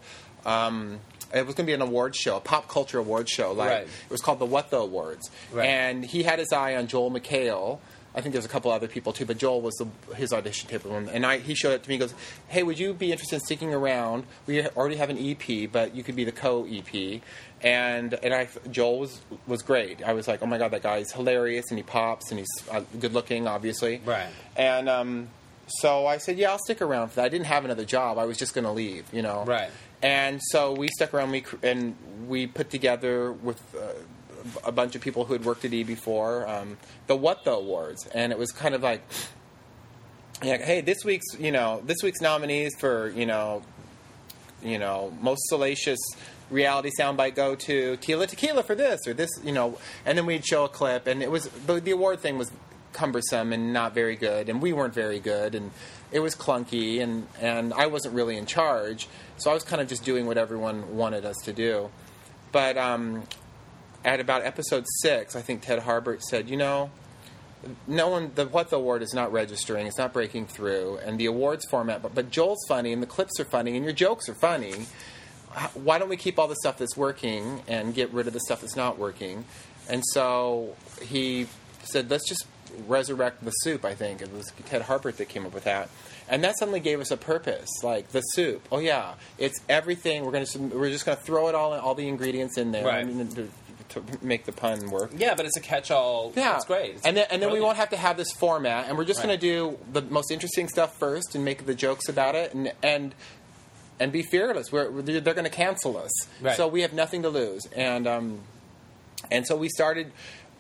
Um, it was going to be an awards show, a pop culture awards show. Like Right. it was called the What the Awards, Right. and he had his eye on Joel McHale. I think there's a couple other people too, but Joel was the, his audition tape one. And I, he showed it to me. He goes, "Hey, would you be interested in sticking around? We already have an EP, but you could be the co-EP." And and I, Joel was was great. I was like, "Oh my god, that guy's hilarious, and he pops, and he's uh, good looking, obviously." Right. And um, so I said, "Yeah, I'll stick around for that." I didn't have another job. I was just going to leave, you know. Right. And so we stuck around. We cr- and we put together with uh, a bunch of people who had worked at E before um, the What the Awards, and it was kind of like, yeah, hey, this week's you know this week's nominees for you know you know most salacious reality soundbite go to Tila Tequila for this or this you know, and then we'd show a clip, and it was the, the award thing was cumbersome and not very good, and we weren't very good, and it was clunky, and and I wasn't really in charge, so I was kind of just doing what everyone wanted us to do, but um, at about episode six, I think Ted Harbert said, you know no one the what the award is not registering it's not breaking through and the awards format but, but joel's funny and the clips are funny and your jokes are funny. Why don't we keep all the stuff that's working and get rid of the stuff that's not working? And so he said let's just resurrect the soup i think it was ted Harbert that came up with that and that suddenly gave us a purpose like the soup oh yeah it's everything we're to we're just going to throw it all in all the ingredients in there Right. I mean, to, to make the pun work yeah, but it's a catch-all. yeah, it's great. It's and then, and then we won't have to have this format, and we're just Right. going to do the most interesting stuff first and make the jokes about it, and and and be fearless. We're, we're- they're going to cancel us, Right. so we have nothing to lose. And um, and so we started.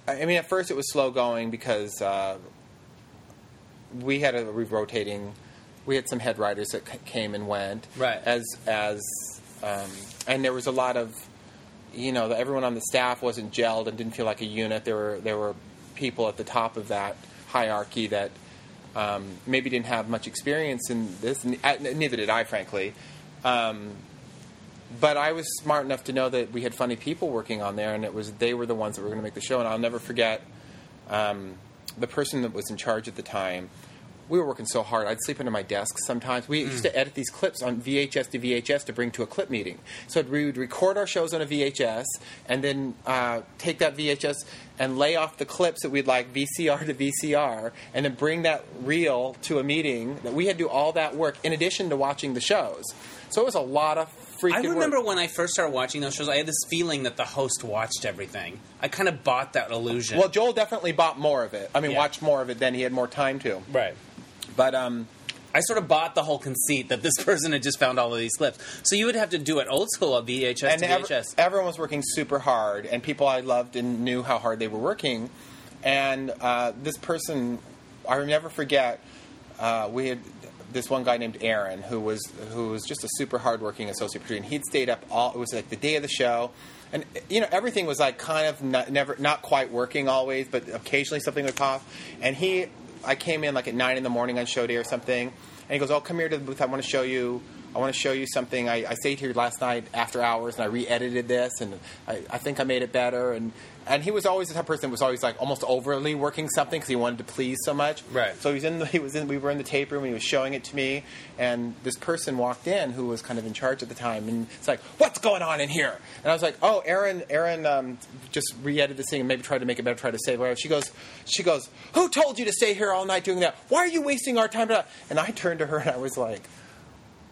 I mean, at first it was slow going because uh, we had a rotating. We had some head writers that c- came and went, Right. As as um, and there was a lot of you know, everyone on the staff wasn't gelled and didn't feel like a unit. There were there were people at the top of that hierarchy that um, maybe didn't have much experience in this. Neither did I, frankly. Um, but I was smart enough to know that we had funny people working on there, and it was they were the ones that were going to make the show. And I'll never forget um, the person that was in charge at the time. We were working so hard. I'd sleep under my desk sometimes. We used to edit these clips on VHS to VHS to bring to a clip meeting. So we would record our shows on a VHS and then uh, take that VHS and lay off the clips that we'd like VCR to VCR and then bring that reel to a meeting. That we had to do all that work in addition to watching the shows. So it was a lot of freaking I remember work. when I first started watching those shows, I had this feeling that the host watched everything. I kind of bought that illusion. Well, Joel definitely bought more of it. I mean, Yeah. watched more of it than he had more time to. right. But um, I sort of bought the whole conceit that this person had just found all of these clips. So you would have to do it old school, a VHS and to ev- VHS. everyone was working super hard, and people I loved and knew how hard they were working. And uh, this person I will never forget. Uh, we had this one guy named Aaron who was who was just a super hardworking associate producer, and he'd stayed up all. It was like the day of the show, and you know everything was like kind of not, never not quite working always, but occasionally something would pop. And he, I came in like at nine in the morning on show day or something, and he goes, "Oh, come here to the booth. I want to show you." I want to show you something. I, I stayed here last night after hours, and I re-edited this, and I, I think I made it better. And and he was always the type of person that was always like almost overly working something because he wanted to please so much. Right. So he was in. The, he was in. We were in the tape room. and He was showing it to me, and this person walked in who was kind of in charge at the time, and it's like, "What's going on in here?" And I was like, "Oh, Aaron. Aaron um, just re-edited this thing and maybe tried to make it better, try to save whatever." She goes, "She goes, who told you to stay here all night doing that? Why are you wasting our time?" And I turned to her and I was like.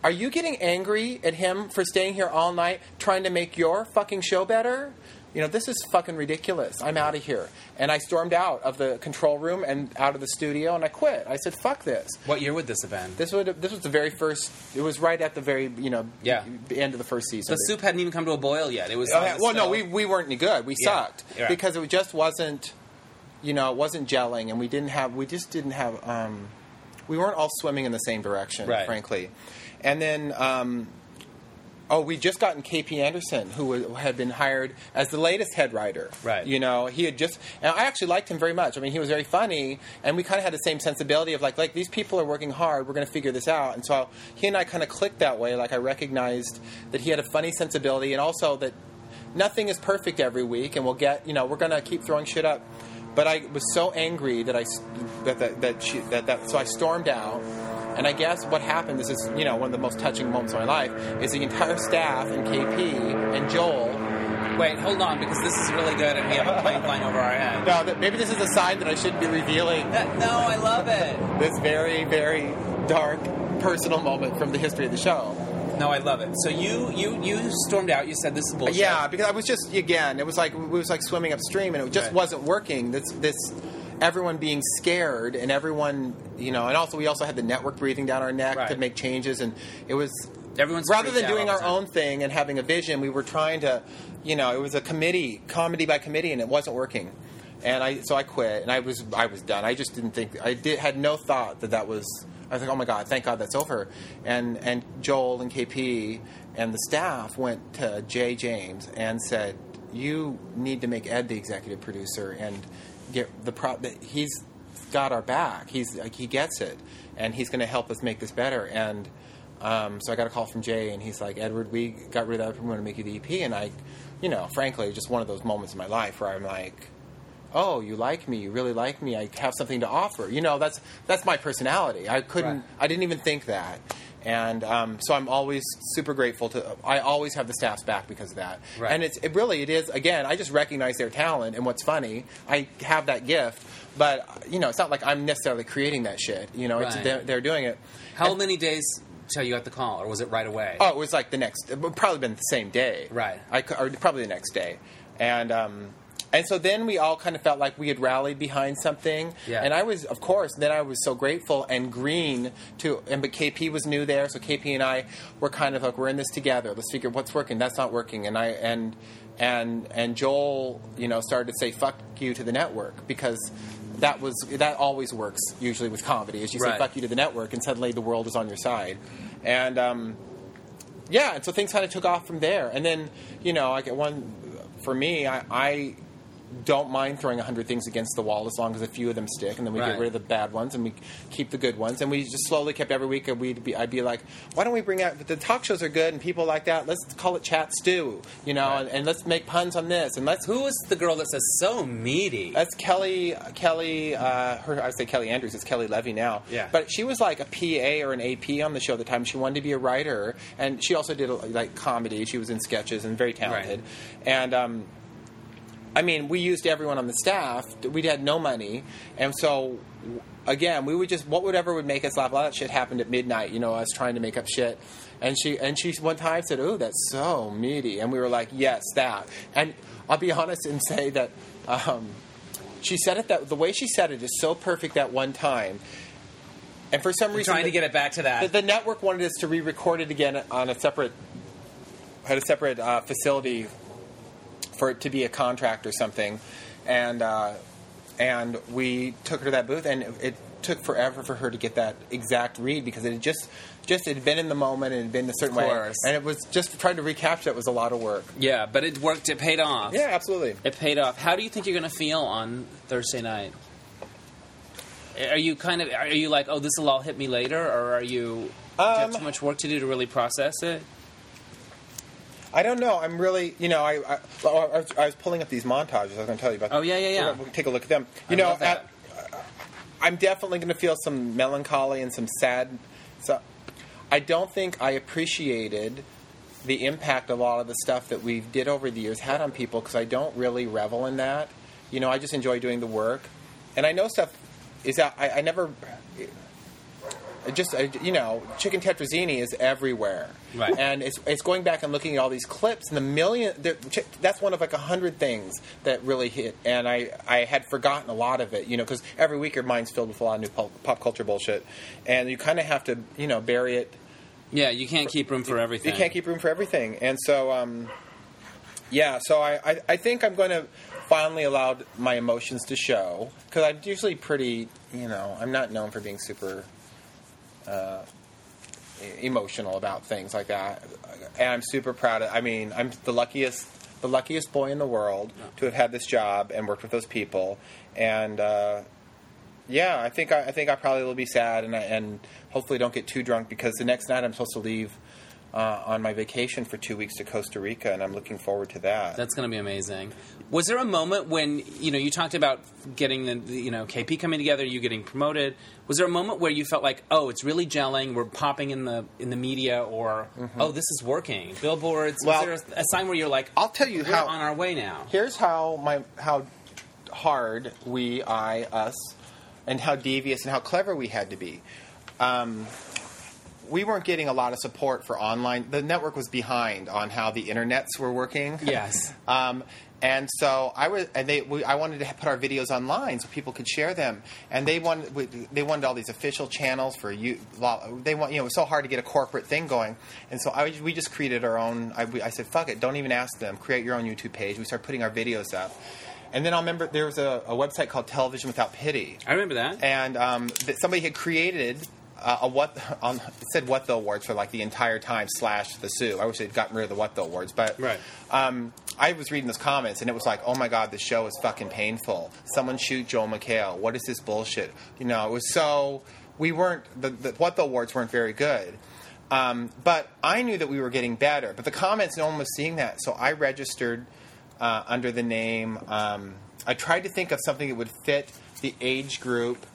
Are you getting angry at him for staying here all night trying to make your fucking show better? You know, this is fucking ridiculous. I'm out of here. And I stormed out of the control room and out of the studio and I quit. I said, fuck this. What year would this have been? This would this was the very first it was right at the very, you know, Yeah. the end of the first season. The soup hadn't even come to a boil yet. It was. Oh, on yeah. the well, no, stove. we, we weren't any good. We Yeah. sucked Right. because it just wasn't, you know, it wasn't gelling, and we didn't have, we just didn't have, um, we weren't all swimming in the same direction, Right. frankly. And then, um, oh, we just gotten KP Anderson, who had been hired as the latest head writer. Right. You know, he had just, and I actually liked him very much. I mean, he was very funny, and we kind of had the same sensibility of like, like these people are working hard. We're going to figure this out. And so he and I kind of clicked that way. Like I recognized that he had a funny sensibility, and also that nothing is perfect every week, and we'll get, you know, we're going to keep throwing shit up. But I was so angry that I that that that, she, that that so I stormed out. And I guess what happened, this is, you know, one of the most touching moments of my life, is the entire staff and KP and Joel Wait, hold on, because this is really good, and we have a plane flying over our head. No, that maybe this is a sign that I shouldn't be revealing That- no, I love it. this very, very dark personal moment from the history of the show. No, I love it. So you you you stormed out. You said this is bullshit. Yeah, because I was just again, it was like it was like swimming upstream, and it just Right. wasn't working. This this everyone being scared, and everyone you know, and also we also had the network breathing down our neck Right. to make changes, and it was Everyone's rather than doing our own thing and having a vision, we were trying to, you know, it was a committee, comedy by committee, and it wasn't working. And I so I quit, and I was I was done. I just didn't think I did had no thought that that was. I was like, oh my god, thank God that's over. And and Joel and KP and the staff went to Jay James and said, you need to make Ed the executive producer and get the pro. That he's got our back. He's like he gets it, and he's going to help us make this better. And um, so I got a call from Jay, and he's like, Edward, we got rid of that. We want to make you the EP. And I, you know, frankly, just one of those moments in my life where I'm like, oh, you like me, you really like me. I have something to offer. You know, that's that's my personality. I couldn't, Right. I didn't even think that. And um, so I'm always super grateful to. I always have the staff's back because of that. Right. And it's it really it is again. I just recognize their talent and what's funny. I have that gift, but you know, it's not like I'm necessarily creating that shit. You know, it's, Right. they're, they're doing it. How And- many days till you got the call, or was it right away? Oh, it was like the next. It would probably been the same day. Right. I or probably the next day, and um, and so then we all kind of felt like we had rallied behind something. Yeah. And I was, of course, then I was so grateful and green to. And but KP was new there, so KP and I were kind of like we're in this together. Let's figure what's working. That's not working. And I and and and Joel, you know, started to say fuck you to the network because. That was that always works usually with comedy. Is you say Right. fuck you to the network, and suddenly the world is on your side, and um, yeah, and so things kind of took off from there. And then, you know, I get one for me. I, I don't mind throwing a hundred things against the wall as long as a few of them stick, and then we Right. get rid of the bad ones and we keep the good ones. And we just slowly kept every week. We'd be, I'd be like, why don't we bring out the talk shows are good and people like that. Let's call it Chat Stew, you know, Right. and, and let's make puns on this and let's. Who was the girl that says so meaty? That's Kelly. Kelly. Uh, her. I say Kelly Andrews. It's Kelly Levy now. Yeah. But she was like a PA or an AP on the show at the time. She wanted to be a writer, and she also did like comedy. She was in sketches and very talented. And um, I mean, we used everyone on the staff. We had no money, and so again, we would just what whatever would make us laugh. A lot of that shit happened at midnight. You know, us trying to make up shit. And she and she one time said, "Oh, that's so meaty," and we were like, "Yes, that." And I'll be honest and say that. Um, she said it that the way she said it is so perfect that one time, and for some I'm reason, trying to get it back to that. the, the network wanted us to re-record it again on a separate had a separate uh, facility for it to be a contract or something, and uh, and we took her to that booth, and it took forever for her to get that exact read because it had just just it had been in the moment and it had been a certain way, course. and it was just trying to recapture it was a lot of work. Yeah, but it worked. It paid off. Yeah, absolutely. It paid off. How do you think you're going to feel on Thursday night? Are you kind of are you like, oh, this will all hit me later, or are you? do you have Um, too much work to do to really process it? I don't know. I'm really, you know, I I, I, was, I was pulling up these montages. I was going to tell you about. Oh, yeah, yeah, yeah. We'll, take a look at them. You I know, at- I'm definitely going to feel some melancholy and some sad. So, I don't think I appreciated the impact a lot of the stuff that we did over the years had on people because I don't really revel in that. You know, I just enjoy doing the work, and I know stuff is that I, I never. Just I- you know, chicken tetrazzini is everywhere, Right. And it's it's going back and looking at all these clips and the million. That's one of like a hundred things that really hit, and I I had forgotten a lot of it. You know, because every week your mind's filled with a lot of new pop, pop culture bullshit, and you kind of have to you know bury it Yeah, you can't keep room for everything. you can't keep room for everything, and so um, yeah. So I, I, I think I'm going to finally allow my emotions to show because I'm usually pretty, you know, I'm not known for being super uh, emotional about things like that, and I'm super proud of. I mean, I'm the luckiest. The luckiest boy in the world to have had this job and worked with those people, and uh, yeah, I think I, I think I probably will be sad, and I, and hopefully don't get too drunk because the next night I'm supposed to leave uh, on my vacation for two weeks to Costa Rica, and I'm looking forward to that. That's going to be amazing. Was there a moment when you know you talked about getting the the, you know KP coming together, you getting promoted? Was there a moment where you felt like, oh, it's really gelling, we're popping in the in the media, or oh, this is working, billboards? Mm-hmm. Well, was there a, a sign where you're like, I'll tell you we're how- on our way now? Here's how my how hard we, I, us, and how devious and how clever we had to be. Um, we weren't getting a lot of support for online. The network was behind on how the internets were working. Yes. Um, and so I was, and they, we, I wanted to put our videos online so people could share them. And they wanted, we- they wanted all these official channels for you. They want, you know, it was so hard to get a corporate thing going. And so I, we just created our own. I, we- I said, fuck it, don't even ask them. Create your own YouTube page. We started putting our videos up. And then I remember there was a, a website called Television Without Pity I remember that. and um, that somebody had created uh, a what on it said what the awards for like the entire time slash the Sue. I wish they'd gotten rid of the what the awards, but Right. Um, I was reading those comments and it was like, oh my god, this show is fucking painful. Someone shoot Joel McHale. What is this bullshit? You know, it was so we weren't the, the what the awards weren't very good. Um, but I knew that we were getting better. But the comments, no one was seeing that, so I registered uh, under the name. Um, I tried to think of something that would fit the age group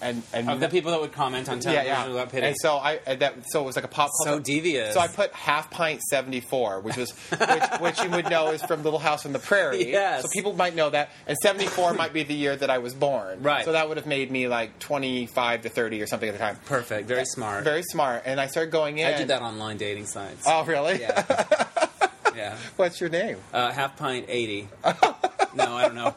and and Of the people that would comment on yeah, television yeah. without pity. And so I uh, that so it was like a pop. So devious. So I put half pint seventy four, which was which, which you would know is from Little House on the Prairie. Yes. So people might know that, and seventy four might be the year that I was born. Right. So that would have made me like twenty five to thirty or something at the time. Perfect. Very smart. Very smart. And I started going in. I did that online dating sites. Oh really? Yeah. yeah. What's your name? Uh, half pint eighty. no, I don't know.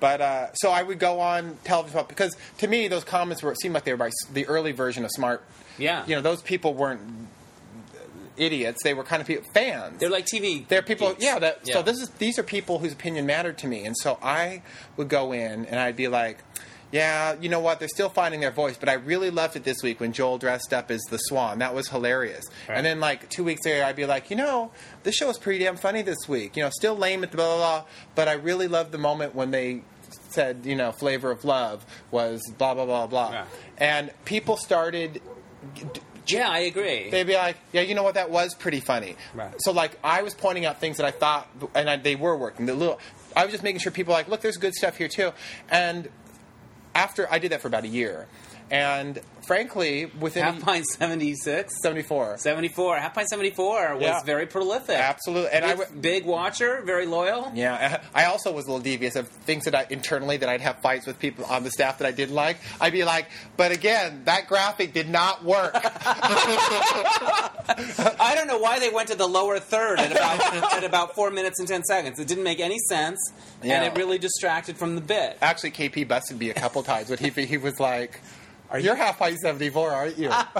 But uh, so I would go on television because to me those comments were it seemed like they were by the early version of smart. Yeah. You know, those people weren't idiots. They were kind of people, fans. They're like TV. They're people, geeks. yeah. That, Yeah. So this is these are people whose opinion mattered to me, and so I would go in and I'd be like, "Yeah, you know what? They're still finding their voice, but I really loved it this week when Joel dressed up as the Swan. That was hilarious." Right. And then like two weeks later, I'd be like, "You know, this show was pretty damn funny this week. You know, still lame at the blah blah blah, but I really loved the moment when they." Said you know, flavor of love was blah blah blah blah, Yeah. and people started Yeah, I agree. they'd be like, "Yeah, you know what? That was pretty funny." Right. So like, I was pointing out things that I thought, and I, they were working. The little, I was just making sure people were like, "Look, there's good stuff here too." And after I did that for about a year, and frankly, within half pint 76? seventy four, 74. Half pint 74 was Yeah. very prolific. absolutely, and I Big, w- big watcher, very loyal. Yeah, I also was a little devious of things that I internally that I'd have fights with people on the staff that I didn't like. I'd be like, but again, that graphic did not work. I don't know why they went to the lower third at about, at about four minutes and 10 seconds. It didn't make any sense, Yeah. and it really distracted from the bit. Actually, KP busted me a couple times, but he he was like, Are You're you? half Pi 74, aren't you?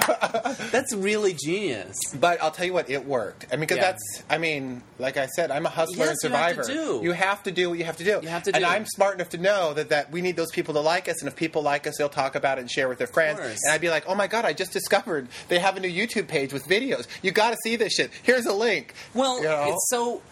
That's really genius. But I'll tell you what, it worked. I mean, because Yeah. that's, I mean, like I said, I'm a hustler Yes, and you have to survivor. do. You have to do what you have to do. You have to And do. I'm smart enough to know that, that we need those people to like us, and if people like us, they'll talk about it and share with their friends. course. And I'd be like, oh my God, I just discovered they have a new YouTube page with videos. You got to see this shit. Here's a link. Well, You know? it's so.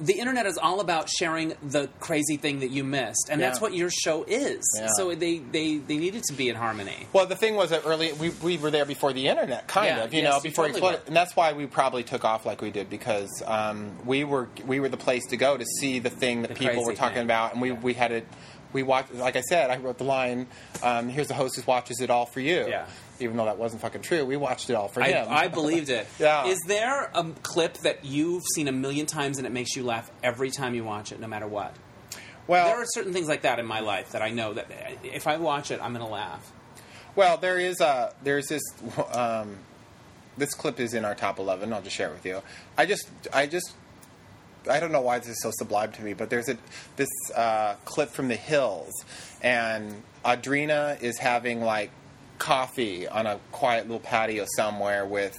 The internet is all about sharing the crazy thing that you missed, and that's what your show is. Yeah. So they, they, they needed to be in harmony. Well, the thing was that early we, we were there before the internet, kind Yeah, of, you yes, know, before totally exploded, and that's why we probably took off like we did because um, we were we were the place to go to see the thing that The people were talking thing. about, and we we had it. We watched, like I said, I wrote the line. Um, Here's the host who watches it all for you. Yeah. Even though that wasn't fucking true, we watched it all for I, him. I believed it. Yeah. Is there a clip that you've seen a million times and it makes you laugh every time you watch it, no matter what? well, there are certain things like that in my life that I know that if I watch it, I'm going to laugh. Well, there is a there's this um, this clip is in our top eleven. I'll just share it with you. I just I just I don't know why this is so sublime to me, but there's a this uh, clip from the hills, and Audrina is having like coffee on a quiet little patio somewhere with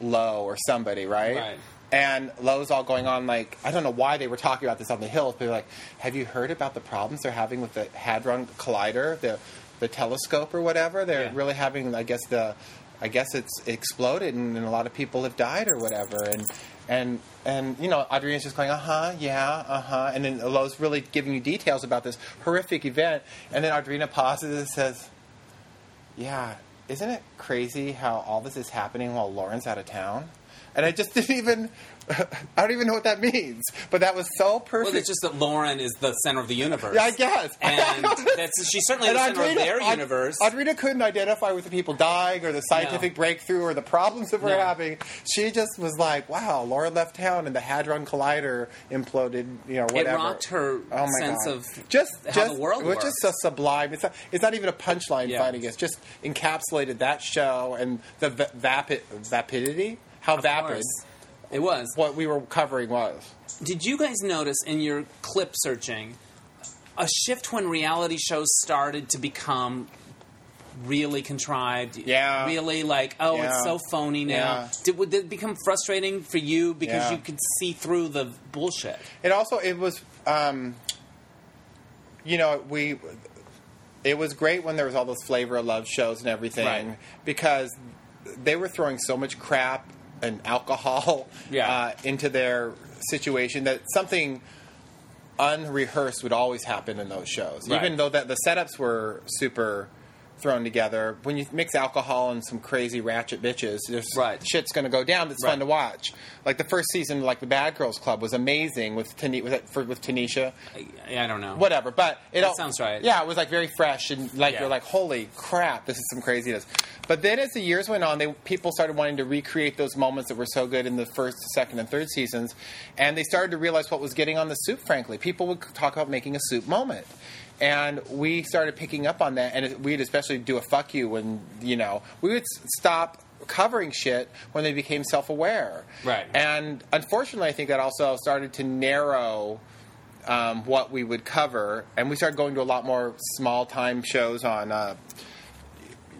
Lo or somebody, right? Right. And Lo's all going on like I don't know why they were talking about this on the hills, but they're like, "Have you heard about the problems they're having with the Hadron Collider, the the telescope or whatever? They're Yeah. really having, I guess the, I guess it's exploded and, and a lot of people have died or whatever." And and and you know, Audrina's just going, "Uh huh, yeah, uh huh," and then Lo's really giving you details about this horrific event, and then Audrina pauses and says, "Yeah, isn't it crazy how all this is happening while Lauren's out of town?" And I just didn't even, I don't even know what that means. But that was so perfect. Well, it's just that Lauren is the center of the universe. yeah, I guess. And that's, she's certainly the And center of their Aud- universe. Audrina couldn't identify with the people dying or the scientific breakthrough or the problems that we're No. having. She just was like, "Wow, Lauren left town and the Hadron Collider imploded." You know, whatever. It rocked her oh my sense God. of just how just, the world which works. is so sublime. It's not, it's not even a punchline Yeah. fighting. It's just encapsulated that show and the va- vapid vapidity. How Of vapid course. It was. what we were covering was. Did you guys notice in your clip searching a shift when reality shows started to become really contrived? Yeah. Really like, oh, Yeah. it's so phony now. Yeah. Did, would it become frustrating for you because Yeah. you could see through the bullshit? It also it was um, you know we it was great when there was all those flavor of love shows and everything Right. because they were throwing so much crap and alcohol Yeah. uh, into their situation that something unrehearsed would always happen in those shows Right. even though that the setups were super thrown together when you mix alcohol and some crazy ratchet bitches there's Right. shit's going to go down that's Right. fun to watch like the first season like the bad girls club was amazing with Tani- for, with tanisha I, I don't know. whatever but it That all sounds right. yeah it was like very fresh and like Yeah. you're like holy crap this is some craziness but then as the years went on they people started wanting to recreate those moments that were so good in the first second and third seasons and they started to realize what was getting on the soup frankly people would talk about making a soup moment and we started picking up on that and we'd especially do a fuck you when you know we would stop covering shit when they became self-aware Right. and unfortunately i think that also started to narrow um, what we would cover, and we started going to a lot more small time shows on, uh,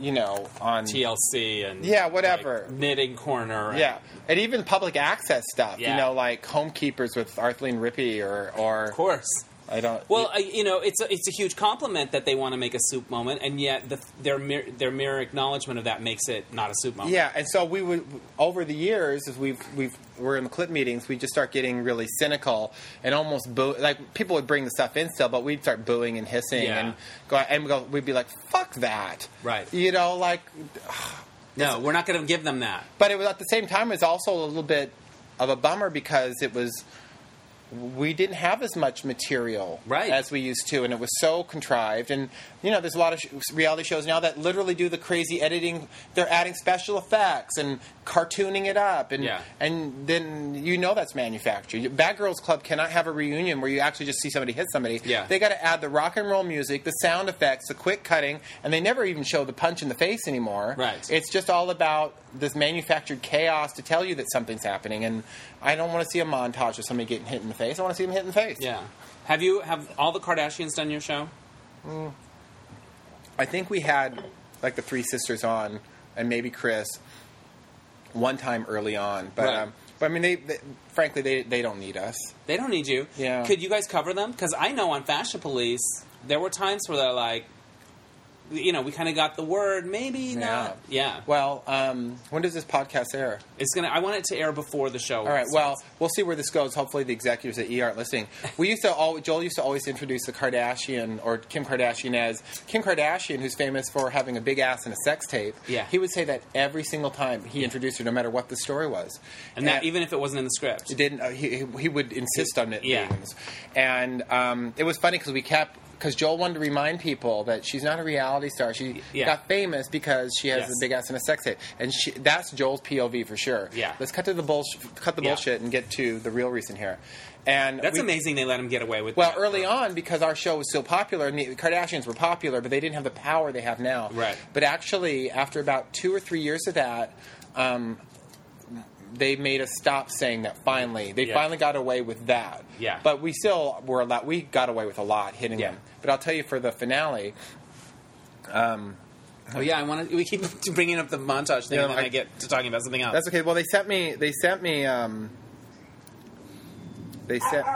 you know, on TLC and Yeah, whatever. like, knitting corner. and- yeah, and even public access stuff. Yeah. You know, like Home Keepers with Arthleen Rippey, or or of course. I don't. Well, I, you know, it's a, it's a huge compliment that they want to make a soup moment, and yet the, their mir- their mere acknowledgement of that makes it not a soup moment. Yeah, and so we would over the years as we've we've we're in the clip meetings, we just start getting really cynical and almost boo. Like people would bring the stuff in still, but we'd start booing and hissing Yeah. and go and we go. We'd be like, "Fuck that!" Right. You know, like. No, we're not going to give them that. But it was at the same time, it was also a little bit of a bummer because it was we didn't have as much material Right. as we used to, and it was so contrived. And you know, there's a lot of sh- reality shows now that literally do the crazy editing. They're adding special effects and cartooning it up, and Yeah. and then you know that's manufactured. Bad Girls Club cannot have a reunion where you actually just see somebody hit somebody. Yeah. They got to add the rock and roll music, the sound effects, the quick cutting, and they never even show the punch in the face anymore. Right. It's just all about this manufactured chaos to tell you that something's happening. And I don't want to see a montage of somebody getting hit in the face. I want to see them hit in the face. Yeah. Have you have all the Kardashians done your show? I think we had like the three sisters on, and maybe Chris, one time early on. But Right. um, but I mean, they, they frankly they they don't need us. They don't need you. Yeah. Could you guys cover them? Because I know on Fashion Police, there were times where they're like, you know, we kind of got the word, maybe not. Yeah. Well, um, when does this podcast air? It's gonna. I want it to air before the show. All right. Well, we'll see where this goes. Hopefully, the executives at E aren't listening. We used to always, Joel used to always introduce the Kardashian or Kim Kardashian as Kim Kardashian, who's famous for having a big ass and a sex tape. Yeah. He would say that every single time he introduced her, no matter what the story was. and that even if it wasn't in the script. He didn't. Uh, he, he would insist on it. Yeah. being. And um, it was funny because we kept because Joel wanted to remind people that she's not a reality star. She Yeah. got famous because she has Yes. a big ass and a sex tape, and she, that's Joel's POV for sure. Yeah. Let's cut to the bullshit. Cut the Yeah. bullshit and get to the real reason here. And That's we- amazing. They let him get away with. Well, that. early on, because our show was so popular, and the Kardashians were popular, but they didn't have the power they have now. Right. But actually, after about two or three years of that, um, they made us stop saying that. Finally, they Yeah. finally got away with that. Yeah. But we still were a lot. We got away with a lot hitting Yeah. them. But I'll tell you, for the finale, Um, Oh yeah, I want to. We keep bringing up the montage thing, Yeah, and then I, I- get to talking about something else. that's okay. Well, they sent me. They sent me. Um, they sent.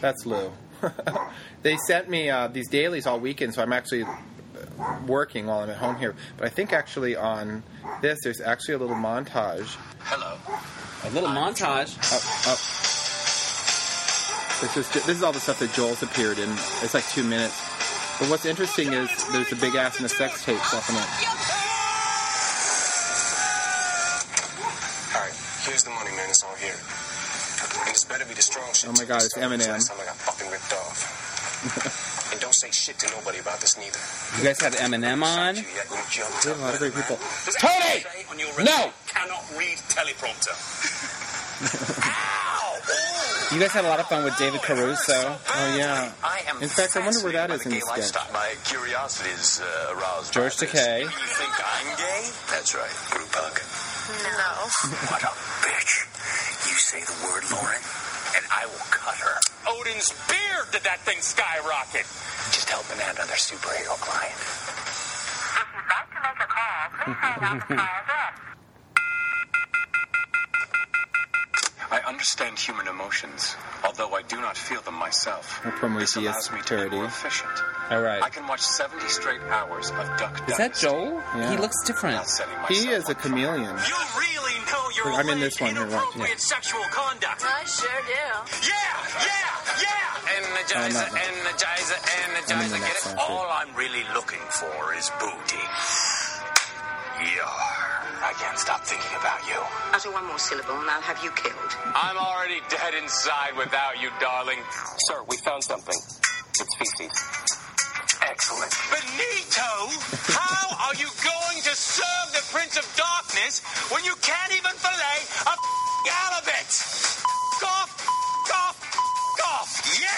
That's Lou. they sent me uh, these dailies all weekend, so I'm actually working while I'm at home here. But I think actually on this, there's actually a little montage. Hello. a little montage. Up, up. This is this is all the stuff that Joel's appeared in. It's like two minutes. But what's interesting is there's a big ass and a sex tape stuff in it. All right, here's the money, man. It's all here. And it's better be the strong shit. Oh my. God, it's Sorry, Eminem. Last time I got fucking ripped off. and don't say shit to nobody about this neither. You guys have Eminem on. You yet, you jumped We have a lot of great people. Tony! on your No! Cannot read teleprompter. You guys had a lot of fun with David Caruso. Oh yeah. In fact, I wonder where that is in the fascinated by sketch. lifestyle. My curiosity is uh, aroused. George by this. Takei. You think I'm gay? That's right. Group hug. No. What a bitch. You say the word, Lauren, and I will cut her. Odin's beard did that thing skyrocket. Just helping out another superhero client. If you'd like to make a call, please hang up the call address. I understand human emotions, although I do not feel them myself. Prometheus this allows me to be more efficient. All right. I can watch 70 straight hours of Duck Is that Joel? Yeah. He looks different. without setting He myself is a up for chameleon. You really know your I'm in this one here, right, inappropriate yeah. sexual conduct. I sure do. Yeah, yeah, yeah. Energizer, Oh, no, no. energizer, I'm in energizer. the Get it? one. All I'm really looking for is booty. Yar. I can't stop thinking about you. Utter one more syllable and I'll have you killed. I'm already dead inside without you, darling. Sir, we found something. It's feces. Excellent. Benito, how are you going to serve the Prince of Darkness when you can't even fillet a halibut? Cough, cough, cough. Yeah!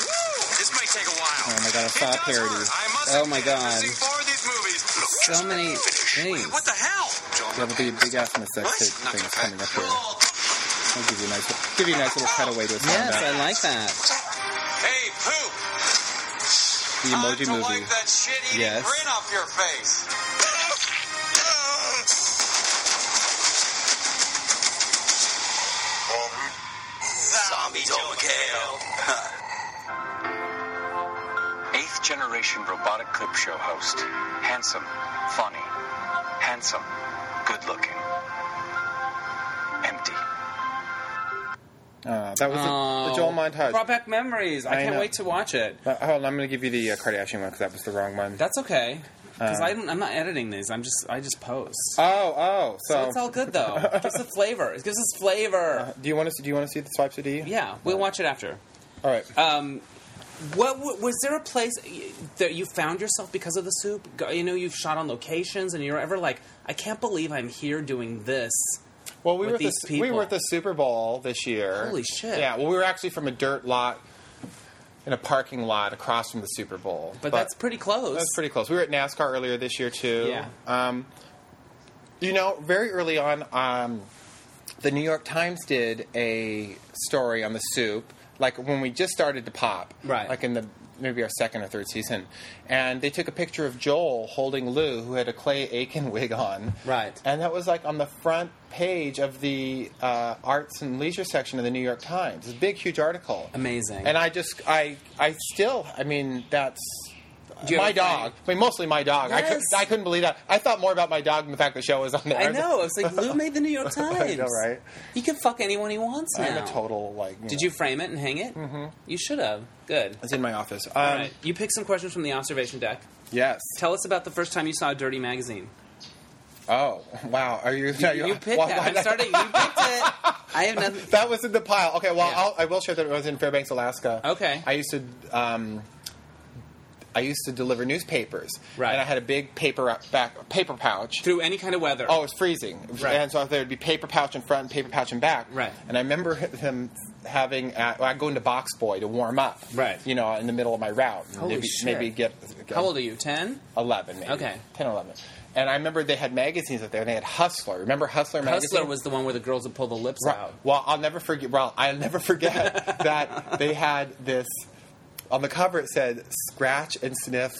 Woo! This may take a while. Oh my God, a It parody. I must Oh my God. Four of these movies. So many Wait, things. what the hell? Yeah, but the big ass and the sex tape thing is coming up here. I'll give you a nice, give you a nice little cutaway to a song Yes, back. I like that. Hey, Poop. The Emoji to Movie. wipe that shit-eating Yes. grin off your face. Zombies overkill. Eighth generation robotic clip show host. Handsome, funny, handsome, good looking, Uh, that was the, Oh, the Joel montage. Brought back memories. I, I can't know. wait to watch it. Uh, hold on, I'm going to give you the uh, Kardashian one because that was the wrong one. That's okay. Because Uh, I'm not editing these. I'm just I just post. oh, oh, so so, it's all good though. It gives us flavor. It gives us flavor. do you want to do you want to see the swipes of D? Yeah, we'll watch it after. All right. Um, what was there a place that you found yourself because of the soup? You know, you've shot on locations, and you're ever like, I can't believe I'm here doing this. Well, we were at the, these we were at the Super Bowl this year. Holy shit. Yeah, well, we were actually from a dirt lot in a parking lot across from the Super Bowl. But, that's pretty close. That's pretty close. We were at NASCAR earlier this year too. Yeah. Um, you know, very early on, um, the New York Times did a story on the soup, like when we just started to pop. Right. Like in the maybe our second or third season, and they took a picture of Joel holding Lou, who had a Clay Aiken wig on. Right. And that was like on the front page of the uh, arts and leisure section of the New York Times. It's a big, huge article. Amazing. And I just, I, I still, I mean, that's. Do you my have a dog. I mean, mostly my dog. I, could, I couldn't believe that. I thought more about my dog than the fact the show was on there. I know. I was like Lou made the New York Times. I know, right? He can fuck anyone he wants now. I'm a total like. Did know, you frame it and hang it? Mm-hmm. You should have. Good. It's in my office. Um, All right. You picked some questions from the observation deck. Yes. Tell us about the first time you saw a dirty magazine. Oh wow! Are you? You, you picked well. I'm starting. You picked it. I have nothing. That was in the pile. Okay, well, Yeah. I'll, I will share that it was in Fairbanks, Alaska. Okay. I used to, um, I used to deliver newspapers, Right. And I had a big paper back paper pouch. Through any kind of weather. Oh, it was freezing, Right. and so there would be paper pouch in front and paper pouch in back. Right. And I remember him having. Uh, well, I'd go into Box Boy to warm up. Right. You know, in the middle of my route. Holy maybe, shit. Maybe get. How old are you? Ten. 11, maybe. Okay. 10 11. And I remember they had magazines up there. and They had Hustler. Remember Hustler magazine? Hustler was the one where the girls would pull the lips Right. out. Well, I'll never forget. Well, I'll never forget that they had this on the cover. It said "Scratch and Sniff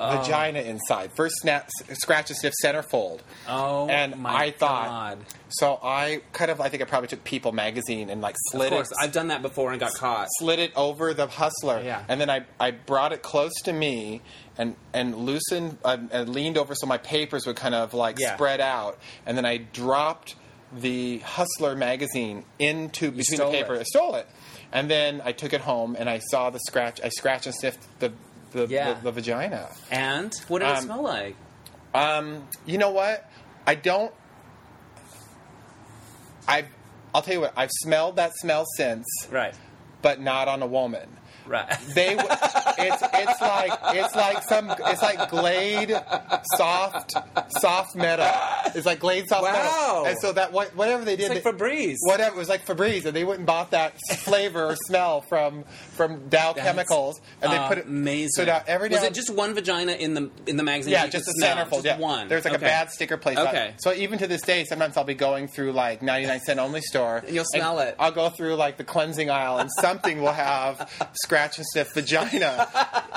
Oh. Vagina Inside." First, snap, scratch and sniff centerfold. Oh, and my I thought. God. So I kind of, I think I probably took People magazine and like slid Of course, it, I've done that before and got caught. slid it over the hustler, Yeah. and then I, I brought it close to me and and loosened uh, and leaned over so my papers would kind of like Yeah. spread out, and then I dropped the Hustler magazine into between the paper. it. I stole it, and then I took it home and I saw the scratch. I scratched and sniffed the the, Yeah. the, the vagina. And what did it Um, smell like? Um, you know what? I don't. I. I'll tell you what. I've smelled that smell since, Right. but not on a woman. Right. They. it's it's like it's like some it's like Glade soft soft metal. It's like Glade soft Wow. metal. And so that what, whatever they did, It's like they- Febreze. Whatever it was like Febreze, and they went and bought that flavor or smell from from Dow That's Chemicals, and they put it amazing. So now every was it just one vagina in the in the magazine? yeah, just a centerfold. Just yeah, one. There's like Okay. a bad sticker place. Okay. So even to this day, sometimes I'll be going through like 99 cent only store. And you'll smell it. I'll go through like the cleansing aisle, and something will have scratch and sniff vagina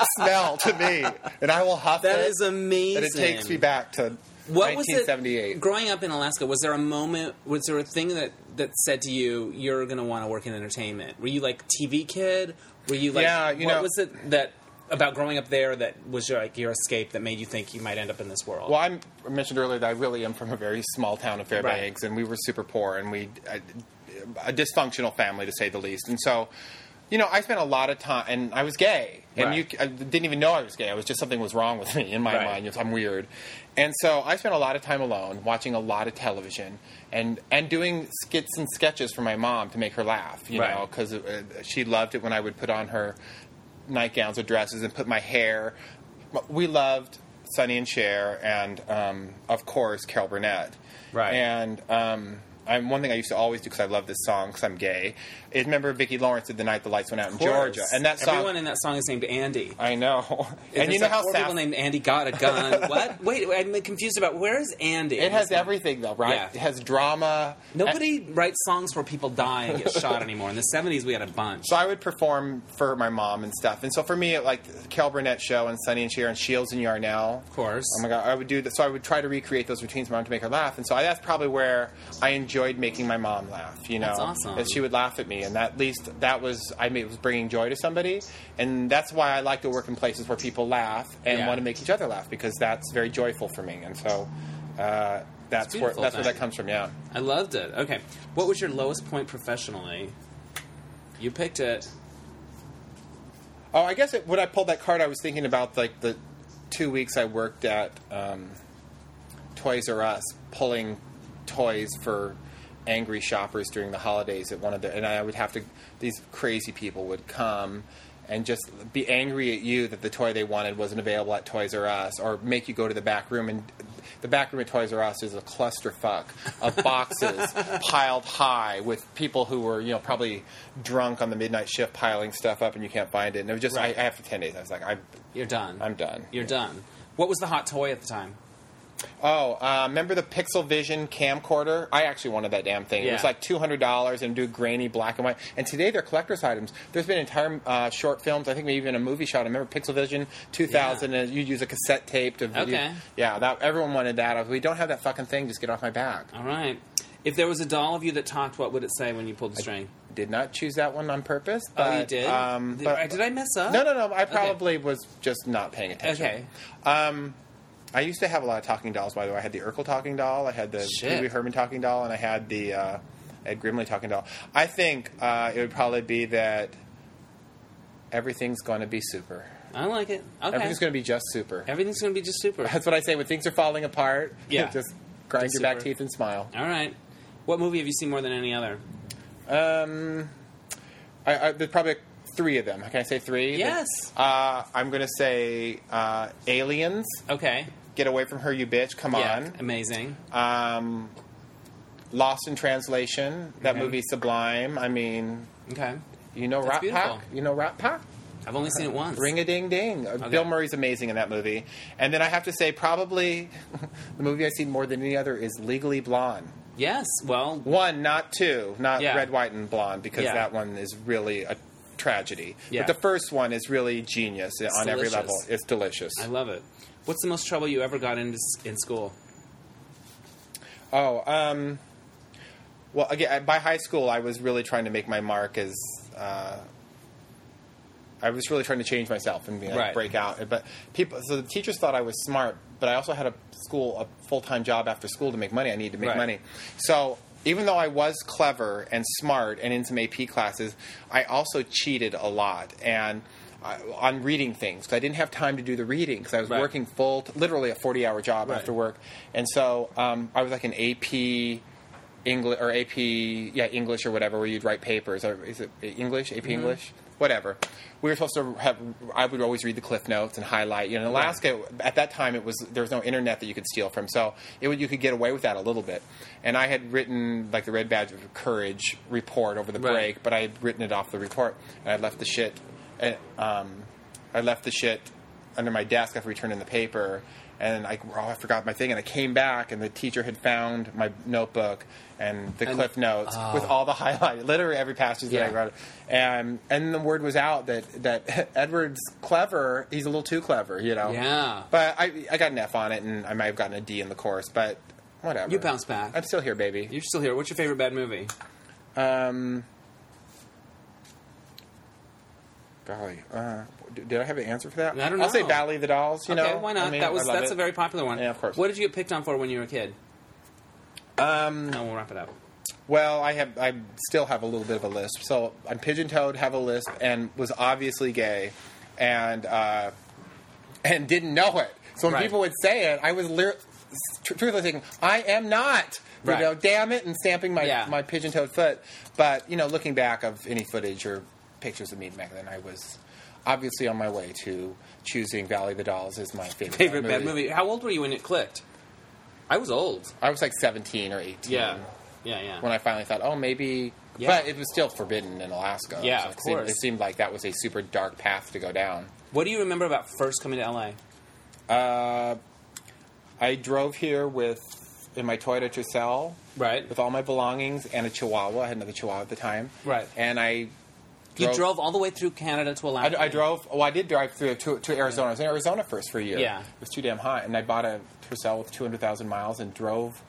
smell to me, and I will huff That it. is amazing. And it takes me back to What was it? 1978. Growing up in Alaska, was there a moment? Was there a thing that that said to you, "You're going to want to work in entertainment"? Were you like TV kid? Were you like? Yeah, you what know- was it that about growing up there that was your, like your escape that made you think you might end up in this world? Well, I'm, I mentioned earlier that I really am from a very small town of Fairbanks, and we were super poor, and we a, a dysfunctional family to say the least. And so, you know, I spent a lot of time, and I was gay, and Right. you I didn't even know I was gay. I was just something was wrong with me in my Right. mind. I'm weird, and so I spent a lot of time alone, watching a lot of television, and and doing skits and sketches for my mom to make her laugh. You Right. know, because uh, she loved it when I would put on her nightgowns or dresses and put my hair. We loved Sonny and Cher, and um, of course Carol Burnett. Right. And um, I'm, one thing I used to always do because I love this song because I'm gay is remember Vicki Lawrence did "The Night the Lights Went Out" in. Georgia, and that song. Everyone in that song is named Andy. I know, If and you know like how four Saf- people named Andy got a gun. what? Wait, I'm confused about where is Andy? it has everything though, right? Yeah. It has drama. Nobody writes songs where people die and get shot anymore. In the '70s, we had a bunch. So I would perform for my mom and stuff, and so for me, like the Carol Burnett show and Sonny and Cher and Shields and Yarnell. Of course. Oh my god, I would do that. So I would try to recreate those routines my mom to make her laugh, and so I, that's probably where I enjoyed making my mom laugh. You know, That's awesome. that she would laugh at me, and at least that was I mean, it was bringing joy to somebody, and that's why I like to work in places where people laugh and Yeah. want to make each other laugh because that's very joyful for me, and so uh, that's where that's where that comes from. Yeah. I loved it. Okay. What was your lowest point professionally? You picked it. Oh, I guess it, when I pulled that card, I was thinking about like the two weeks I worked at um, Toys R Us, pulling toys for angry shoppers during the holidays at one of the, and I would have to. These crazy people would come and just be angry at you that the toy they wanted wasn't available at Toys R Us, or make you go to the back room and. The back room at Toys R Us is a clusterfuck of boxes piled high with people who were, you know, probably drunk on the midnight shift piling stuff up, and you can't find it. And it was just, Right. I, after ten days, I was like, I, You're done. I'm done. You're done. What was the hot toy at the time? Oh, uh, remember the Pixel Vision camcorder? I actually wanted that damn thing. It was like two hundred dollars and do grainy black and white. And today they're collector's items. There's been entire uh, short films. I think maybe even a movie shot. I remember Pixel Vision 2000, and you use a cassette tape to video. Okay. Yeah, that everyone wanted that. I was, we don't have that fucking thing. Just get off my back. All right. If there was a doll of you that talked, what would it say when you pulled the string? Did not choose that one on purpose. oh, you did. Um, did, but- did I mess up? No, no, no. I Okay. probably was just not paying attention. Okay. Um, I used to have a lot of talking dolls. By the way, I had the Urkel talking doll, I had the Shit. Pee Wee Herman talking doll, and I had the uh, Ed Grimley talking doll. I think uh, it would probably be that everything's going to be super. I like it. Okay. Everything's going to be just super. Everything's going to be just super. That's what I say when things are falling apart. Yeah. just grind Just your back teeth and smile. All right. What movie have you seen more than any other? Um, I, I, there's probably three of them. Can I say three? Yes. Uh, I'm going to say uh, Aliens. Okay. Get away from her, you bitch! Come on. Yeah. Amazing. Um, Lost in Translation. That Okay. movie Sublime. I mean, Okay. you know That's Rat beautiful. Pack. You know Rat Pack. I've only seen it once. Ring a ding ding. Uh Bill Murray's amazing in that movie. And then I have to say, probably the movie I've seen more than any other is Legally Blonde. Yes. Well, One, not two, not Yeah. Red, White, and Blonde, because Yeah. that one is really a tragedy. Yeah. But the first one is really genius on every level. It's delicious. I love it. What's the most trouble you ever got into in school? Oh, um, well, again, by high school, I was really trying to make my mark as. Uh, I was really trying to change myself and be, like, Right. break out. But people, so the teachers thought I was smart, but I also had a school, a full time job after school to make money. I needed to make Right. money. So even though I was clever and smart and in some AP classes, I also cheated a lot and. I, on reading things because I didn't have time to do the reading because I was Right. working full, literally a forty-hour job Right. after work, and so um, I was like an AP English or AP, yeah, English or whatever, where you'd write papers. Or is it English? AP English? Whatever. We were supposed to have. I would always read the cliff notes and highlight. You know, in Alaska at that time, it was there was no internet that you could steal from, so it would, you could get away with that a little bit. And I had written like the Red Badge of Courage report over the Right. break, but I had written it off the report, and I left the shit. Um, I left the shit under my desk after returning the paper, and I, oh, I forgot my thing, and I came back, and the teacher had found my notebook and the And- cliff notes oh. with all the highlight, literally every passage that I Yeah. wrote, and and the word was out that that Edward's clever. He's a little too clever, you know. Yeah. But I I got an F on it, and I might have gotten a D in the course, but whatever. You bounced back. I'm still here, baby. You're still here. What's your favorite bad movie? Um. Golly, uh, did I have an answer for that? I don't know. I'll say. Valley of the Dolls. You okay, know, why not? I mean, that was that's it. a very popular one. Yeah, of course. What did you get picked on for when you were a kid? Um, No, we'll wrap it up. Well, I have I still have a little bit of a lisp. So I'm pigeon toed, have a lisp, and was obviously gay, and uh, and didn't know it. So when Right. people would say it, I was lir- tr- truthfully thinking, I am not. Right. You know, damn it, and stamping my Yeah. my pigeon toed foot. But you know, looking back of any footage or pictures of me back then, I was obviously on my way to choosing Valley of the Dolls as my favorite Favorite bad movie. How old were you when it clicked? I was old. I was like 17 or 18. Yeah. Yeah, yeah. when I finally thought, oh, maybe. Yeah. But it was still forbidden in Alaska. Yeah, So of it seemed, course. it seemed like that was a super dark path to go down. What do you remember about first coming to LA? Uh, I drove here with in my Toyota Tercel Right. with all my belongings and a Chihuahua. I had another Chihuahua at the time. Right. And I. You drove all the way through Canada to I, Alaska. I drove. Well, I did drive through to, to Arizona. I was in Arizona first for a year. Yeah. it was too damn hot, and I bought a Tercel with two hundred thousand miles and drove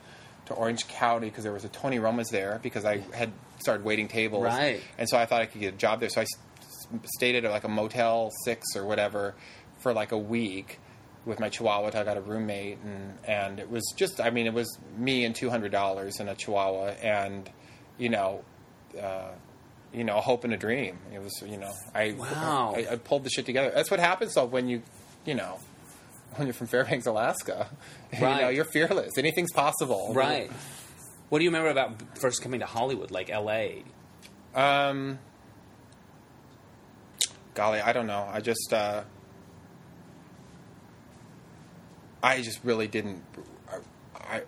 to Orange County because there was a Tony Roma's there because I had started waiting tables. Right. And so I thought I could get a job there. So I s- stayed at like a Motel Six or whatever for like a week with my Chihuahua. till I got a roommate, and and it was just. I mean, it was me and two hundred dollars and a Chihuahua, and you know. Uh, you know, a hope and a dream. It was, you know, I, Wow. I, I pulled the shit together. That's what happens though when you, you know, when you're from Fairbanks, Alaska. You know, Right. you're fearless. Anything's possible. Right. What do you remember about first coming to Hollywood, like LA? Um. Golly, I don't know. I just, uh, I just really didn't. I, I,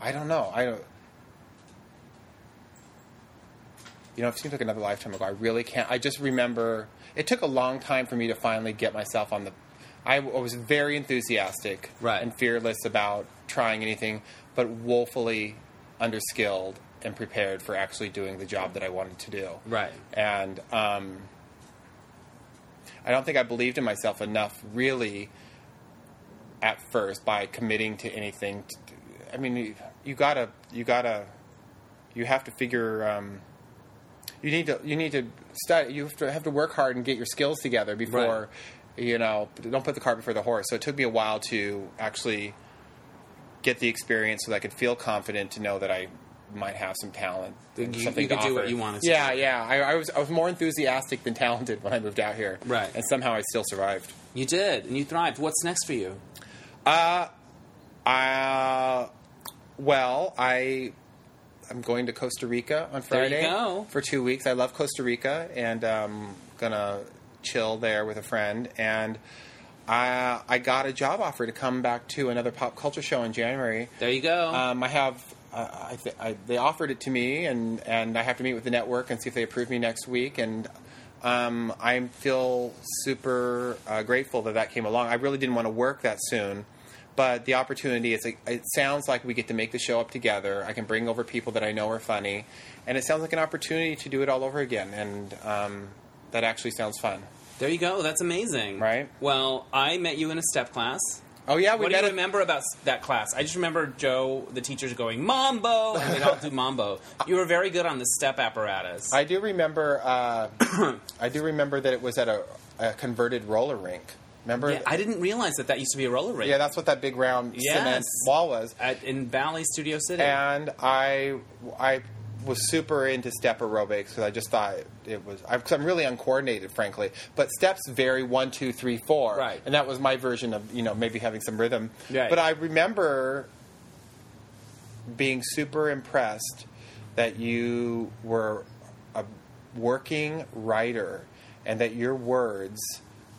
I don't know. I don't. You know, it seems like another lifetime ago. I really can't. I just remember it took a long time for me to finally get myself on the I was very enthusiastic Right. and fearless about trying anything, but woefully underskilled and prepared for actually doing the job that I wanted to do. Right. And um, I don't think I believed in myself enough, really, at first by committing to anything. To, I mean, you, you gotta, you gotta, you have to figure. Um, you need to, you need to study. You have to have to work hard and get your skills together before, you know. Don't put the cart before the horse. So it took me a while to actually get the experience so that I could feel confident to know that I might have some talent. and You- something you could to do what you wanted to Yeah, yeah. I, I was I was more enthusiastic than talented when I moved out here. Right. And somehow I still survived. You did, and you thrived. What's next for you? Uh, well, I I'm going to Costa Rica on Friday for two weeks. I love Costa Rica, and um, gonna chill there with a friend. And I I got a job offer to come back to another pop culture show in January. There you go. Um, I have. Uh, I, th- I, they offered it to me, and, and I have to meet with the network and see if they approve me next week. And um, I feel super uh, grateful that that came along. I really didn't want to work that soon, but the opportunity is. It sounds like we get to make the show up together. I can bring over people that I know are funny, and it sounds like an opportunity to do it all over again. And um, that actually sounds fun. there you go. That's amazing. Right. Well, I met you in a step class. Oh yeah, we what do you at- remember about that class? I just remember Joe, the teachers, going Mambo, and they'd all do Mambo. You were very good on the step apparatus. I do remember. Uh, I do remember that it was at a, a converted roller rink. Remember? yeah, I didn't realize that that used to be a roller rink. Yeah, that's what that big round Yes. cement wall was. At, in Valley Studio City. And I, I was super into step aerobics because I just thought it was. Because I'm really uncoordinated, frankly. But steps vary one, two, three, four. Right. And that was my version of you know maybe having some rhythm. Right. But I remember being super impressed that you were a working writer and that your words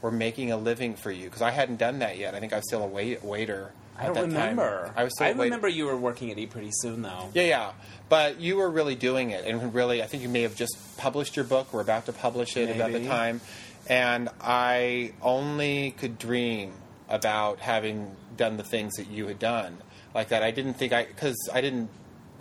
were making a living for you because I hadn't done that yet. I think I was still a wait, waiter. I don't that time. remember. I was still I remember you were working at E Pretty Soon, though. Yeah, yeah. But you were really doing it, and really, I think you may have just published your book. We're about to publish it about the time, and I only could dream about having done the things that you had done like that. I didn't think I because I didn't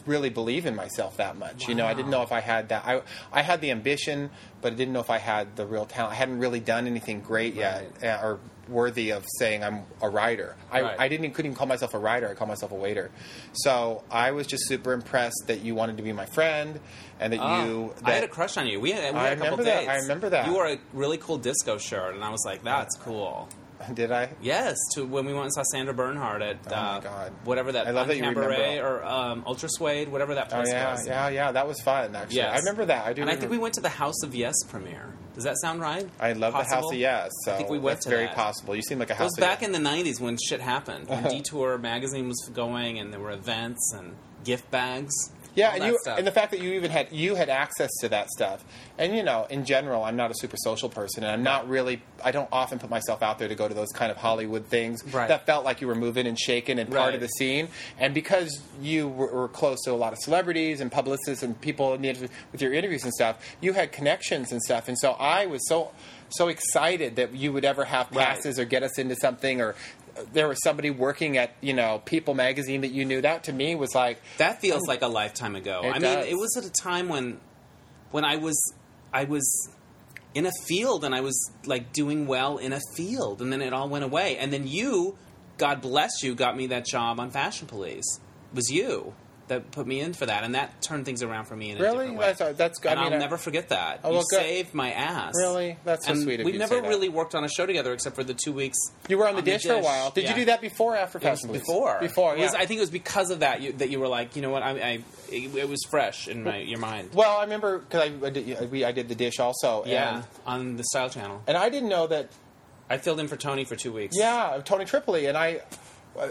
really believe in myself that much. You know, I didn't know if I had that. I I had the ambition, but I didn't know if I had the real talent. I hadn't really done anything great yet, uh, or worthy of saying I'm a writer. I, Right. I didn't couldn't even call myself a writer. I called myself a waiter. So I was just super impressed that you wanted to be my friend and that Ah, you. I had a crush on you. We had, we had a couple remember that. dates. I remember that. You wore a really cool disco shirt, and I was like, "That's cool." Did I? Yes, to when we went and saw Sandra Bernhard at Oh, uh, God. whatever that I love that you Cabaret remember. or um, Ultra Suede, whatever that Oh place yeah, was. yeah, yeah. That was fun. Actually, Yes. I remember that. I do. And I think we went to the House of Yes premiere. Does that sound right? I love the House of Yes. So I think we went that's to very that. possible. You seem like a house. Of Yes. It was back Yes. in the '90s when shit happened. When Detour magazine was going, and there were events and gift bags. Yeah, and you stuff. and the fact that you even had you had access to that stuff, and you know, in general, I'm not a super social person, and I'm not really. I don't often put myself out there to go to those kind of Hollywood things Right. that felt like you were moving and shaking and part Right. of the scene. And because you were, were close to a lot of celebrities and publicists and people needed with your interviews and stuff, you had connections and stuff, and so I was so so excited that you would ever have Right. passes or get us into something or. There was somebody working at you know People magazine that you knew. That to me was like That feels oh. like a lifetime ago. I mean, it was at a time when when I was I was in a field and I was like doing well in a field and then it all went away. And then you, God bless you, got me that job on Fashion Police. It was you that put me in for that and that turned things around for me in a Really? different way. That's- that's good. I And mean, I'll I- never forget that. Oh, you well, good. saved my ass. Really? That's so and sweet We've never really worked on a show together except for the two weeks. You were on the, dish, for a while. Did Yeah. you do that before or after was before. Before, It was- I think it was because of that you, that you were like, you know what? I, I it, it was fresh in my, your mind. well, I remember because I, I, did, we- I did the dish also. Yeah, on the Style Channel. and I didn't know that. I filled in for Tony for two weeks. Yeah, Tony Tripoli and I.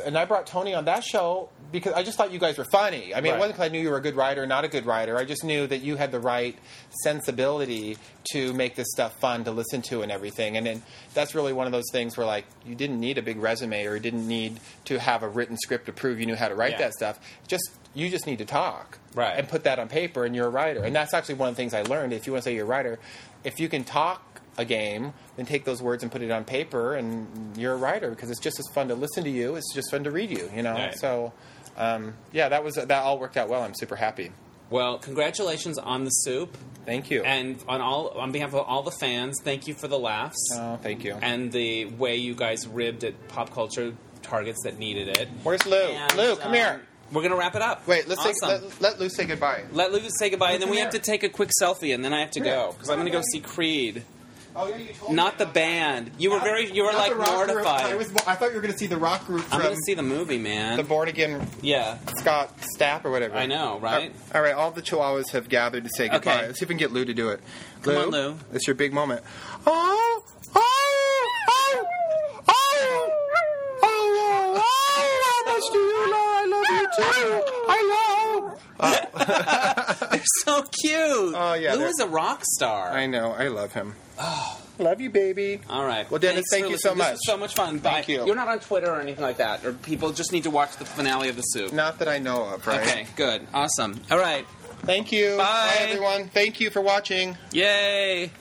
And I brought Tony on that show because I just thought you guys were funny. I mean, Right. it wasn't because I knew you were a good writer, not a good writer. I just knew that you had the right sensibility to make this stuff fun to listen to and everything. And then that's really one of those things where, like, you didn't need a big resume or you didn't need to have a written script to prove you knew how to write Yeah. that stuff. Just you just need to talk Right. and put that on paper, and you're a writer. And that's actually one of the things I learned. If you want to say you're a writer, if you can talk a game then take those words and put it on paper, and you're a writer because it's just as fun to listen to you. It's just fun to read you, you know. Right. So, um, yeah, that was that all worked out well. I'm super happy. Well, congratulations on the soup, Thank you. and on all on behalf of all the fans, thank you for the laughs oh, thank you. and the way you guys ribbed at pop culture targets that needed it. Where's Lou? And, Lou, come um, here. We're gonna wrap it up. Wait, let's awesome. say, let, let Lou say goodbye. Let Lou say goodbye, and then we have to take a quick selfie, and then I have to go because I'm going to go see Creed, Oh, yeah, you told not the band. You were very, you were like mortified. I, was, I thought you were going to see the rock group I'm from going to see the movie, man. the Born Again yeah, Scott Stapp or whatever. I know, right? Uh, all right, all the Chihuahuas have gathered to say goodbye. Okay. Let's see if we can get Lou to do it. Come on, Lou. It's your big moment. Oh, oh, oh, oh, oh, oh, oh, how much do you love? I love you too. I love. they're so cute. Oh, yeah, Lou they're- is a rock star. I know. I love him. Oh. Love you, baby. All right. Well, Dennis, Thanks thank for you so listening. This much. was so much fun. Bye. Thank you. You're not on Twitter or anything like that, or people just need to watch the finale of the soup. Not that I know of, right? Okay, good, awesome. All right, Thank you. Bye. everyone. Thank you for watching. yay!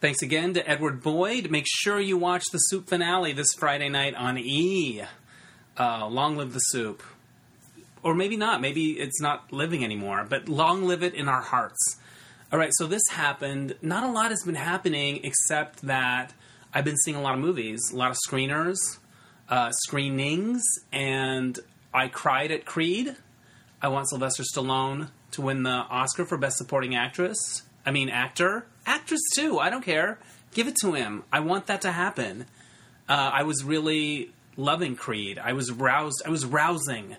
Thanks again to Edward Boyd. Make sure you watch the soup finale this Friday night on E. Uh, long live the soup. Or maybe not. Maybe it's not living anymore, but long live it in our hearts. All right, so this happened. Not a lot has been happening except that I've been seeing a lot of movies, a lot of screeners, uh, screenings, and I cried at Creed. I want Sylvester Stallone to win the Oscar for Best Supporting Actress. I mean, actor. Actress, too. I don't care. Give it to him. I want that to happen. Uh, I was really loving Creed. I was roused. I was rousing.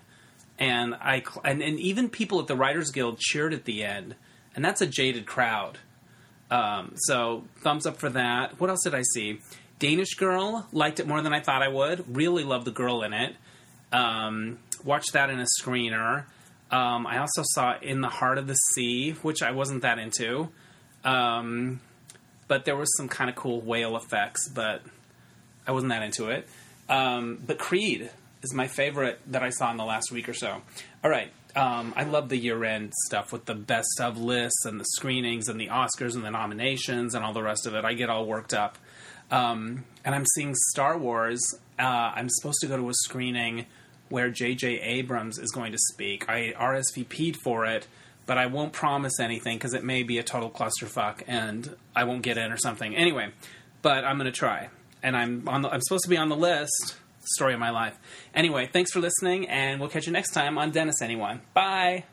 And I and, and even people at the Writers Guild cheered at the end. And that's a jaded crowd. Um, so thumbs up for that. What else did I see? Danish Girl liked it more than I thought I would. Really loved the girl in it. Um, watched that in a screener. Um, I also saw In the Heart of the Sea, which I wasn't that into. Um, but there was some kind of cool whale effects, but I wasn't that into it. Um, but Creed is my favorite that I saw in the last week or so. All right. Um, I love the year end stuff with the best of lists and the screenings and the Oscars and the nominations and all the rest of it. I get all worked up. Um, and I'm seeing Star Wars. Uh, I'm supposed to go to a screening where J.J. Abrams is going to speak. I RSVP'd for it, but I won't promise anything because it may be a total clusterfuck and I won't get in or something. Anyway, but I'm going to try. And I'm on the, I'm supposed to be on the list. Story of my life. Anyway, thanks for listening, and we'll catch you next time on Dennis Anyone. Bye.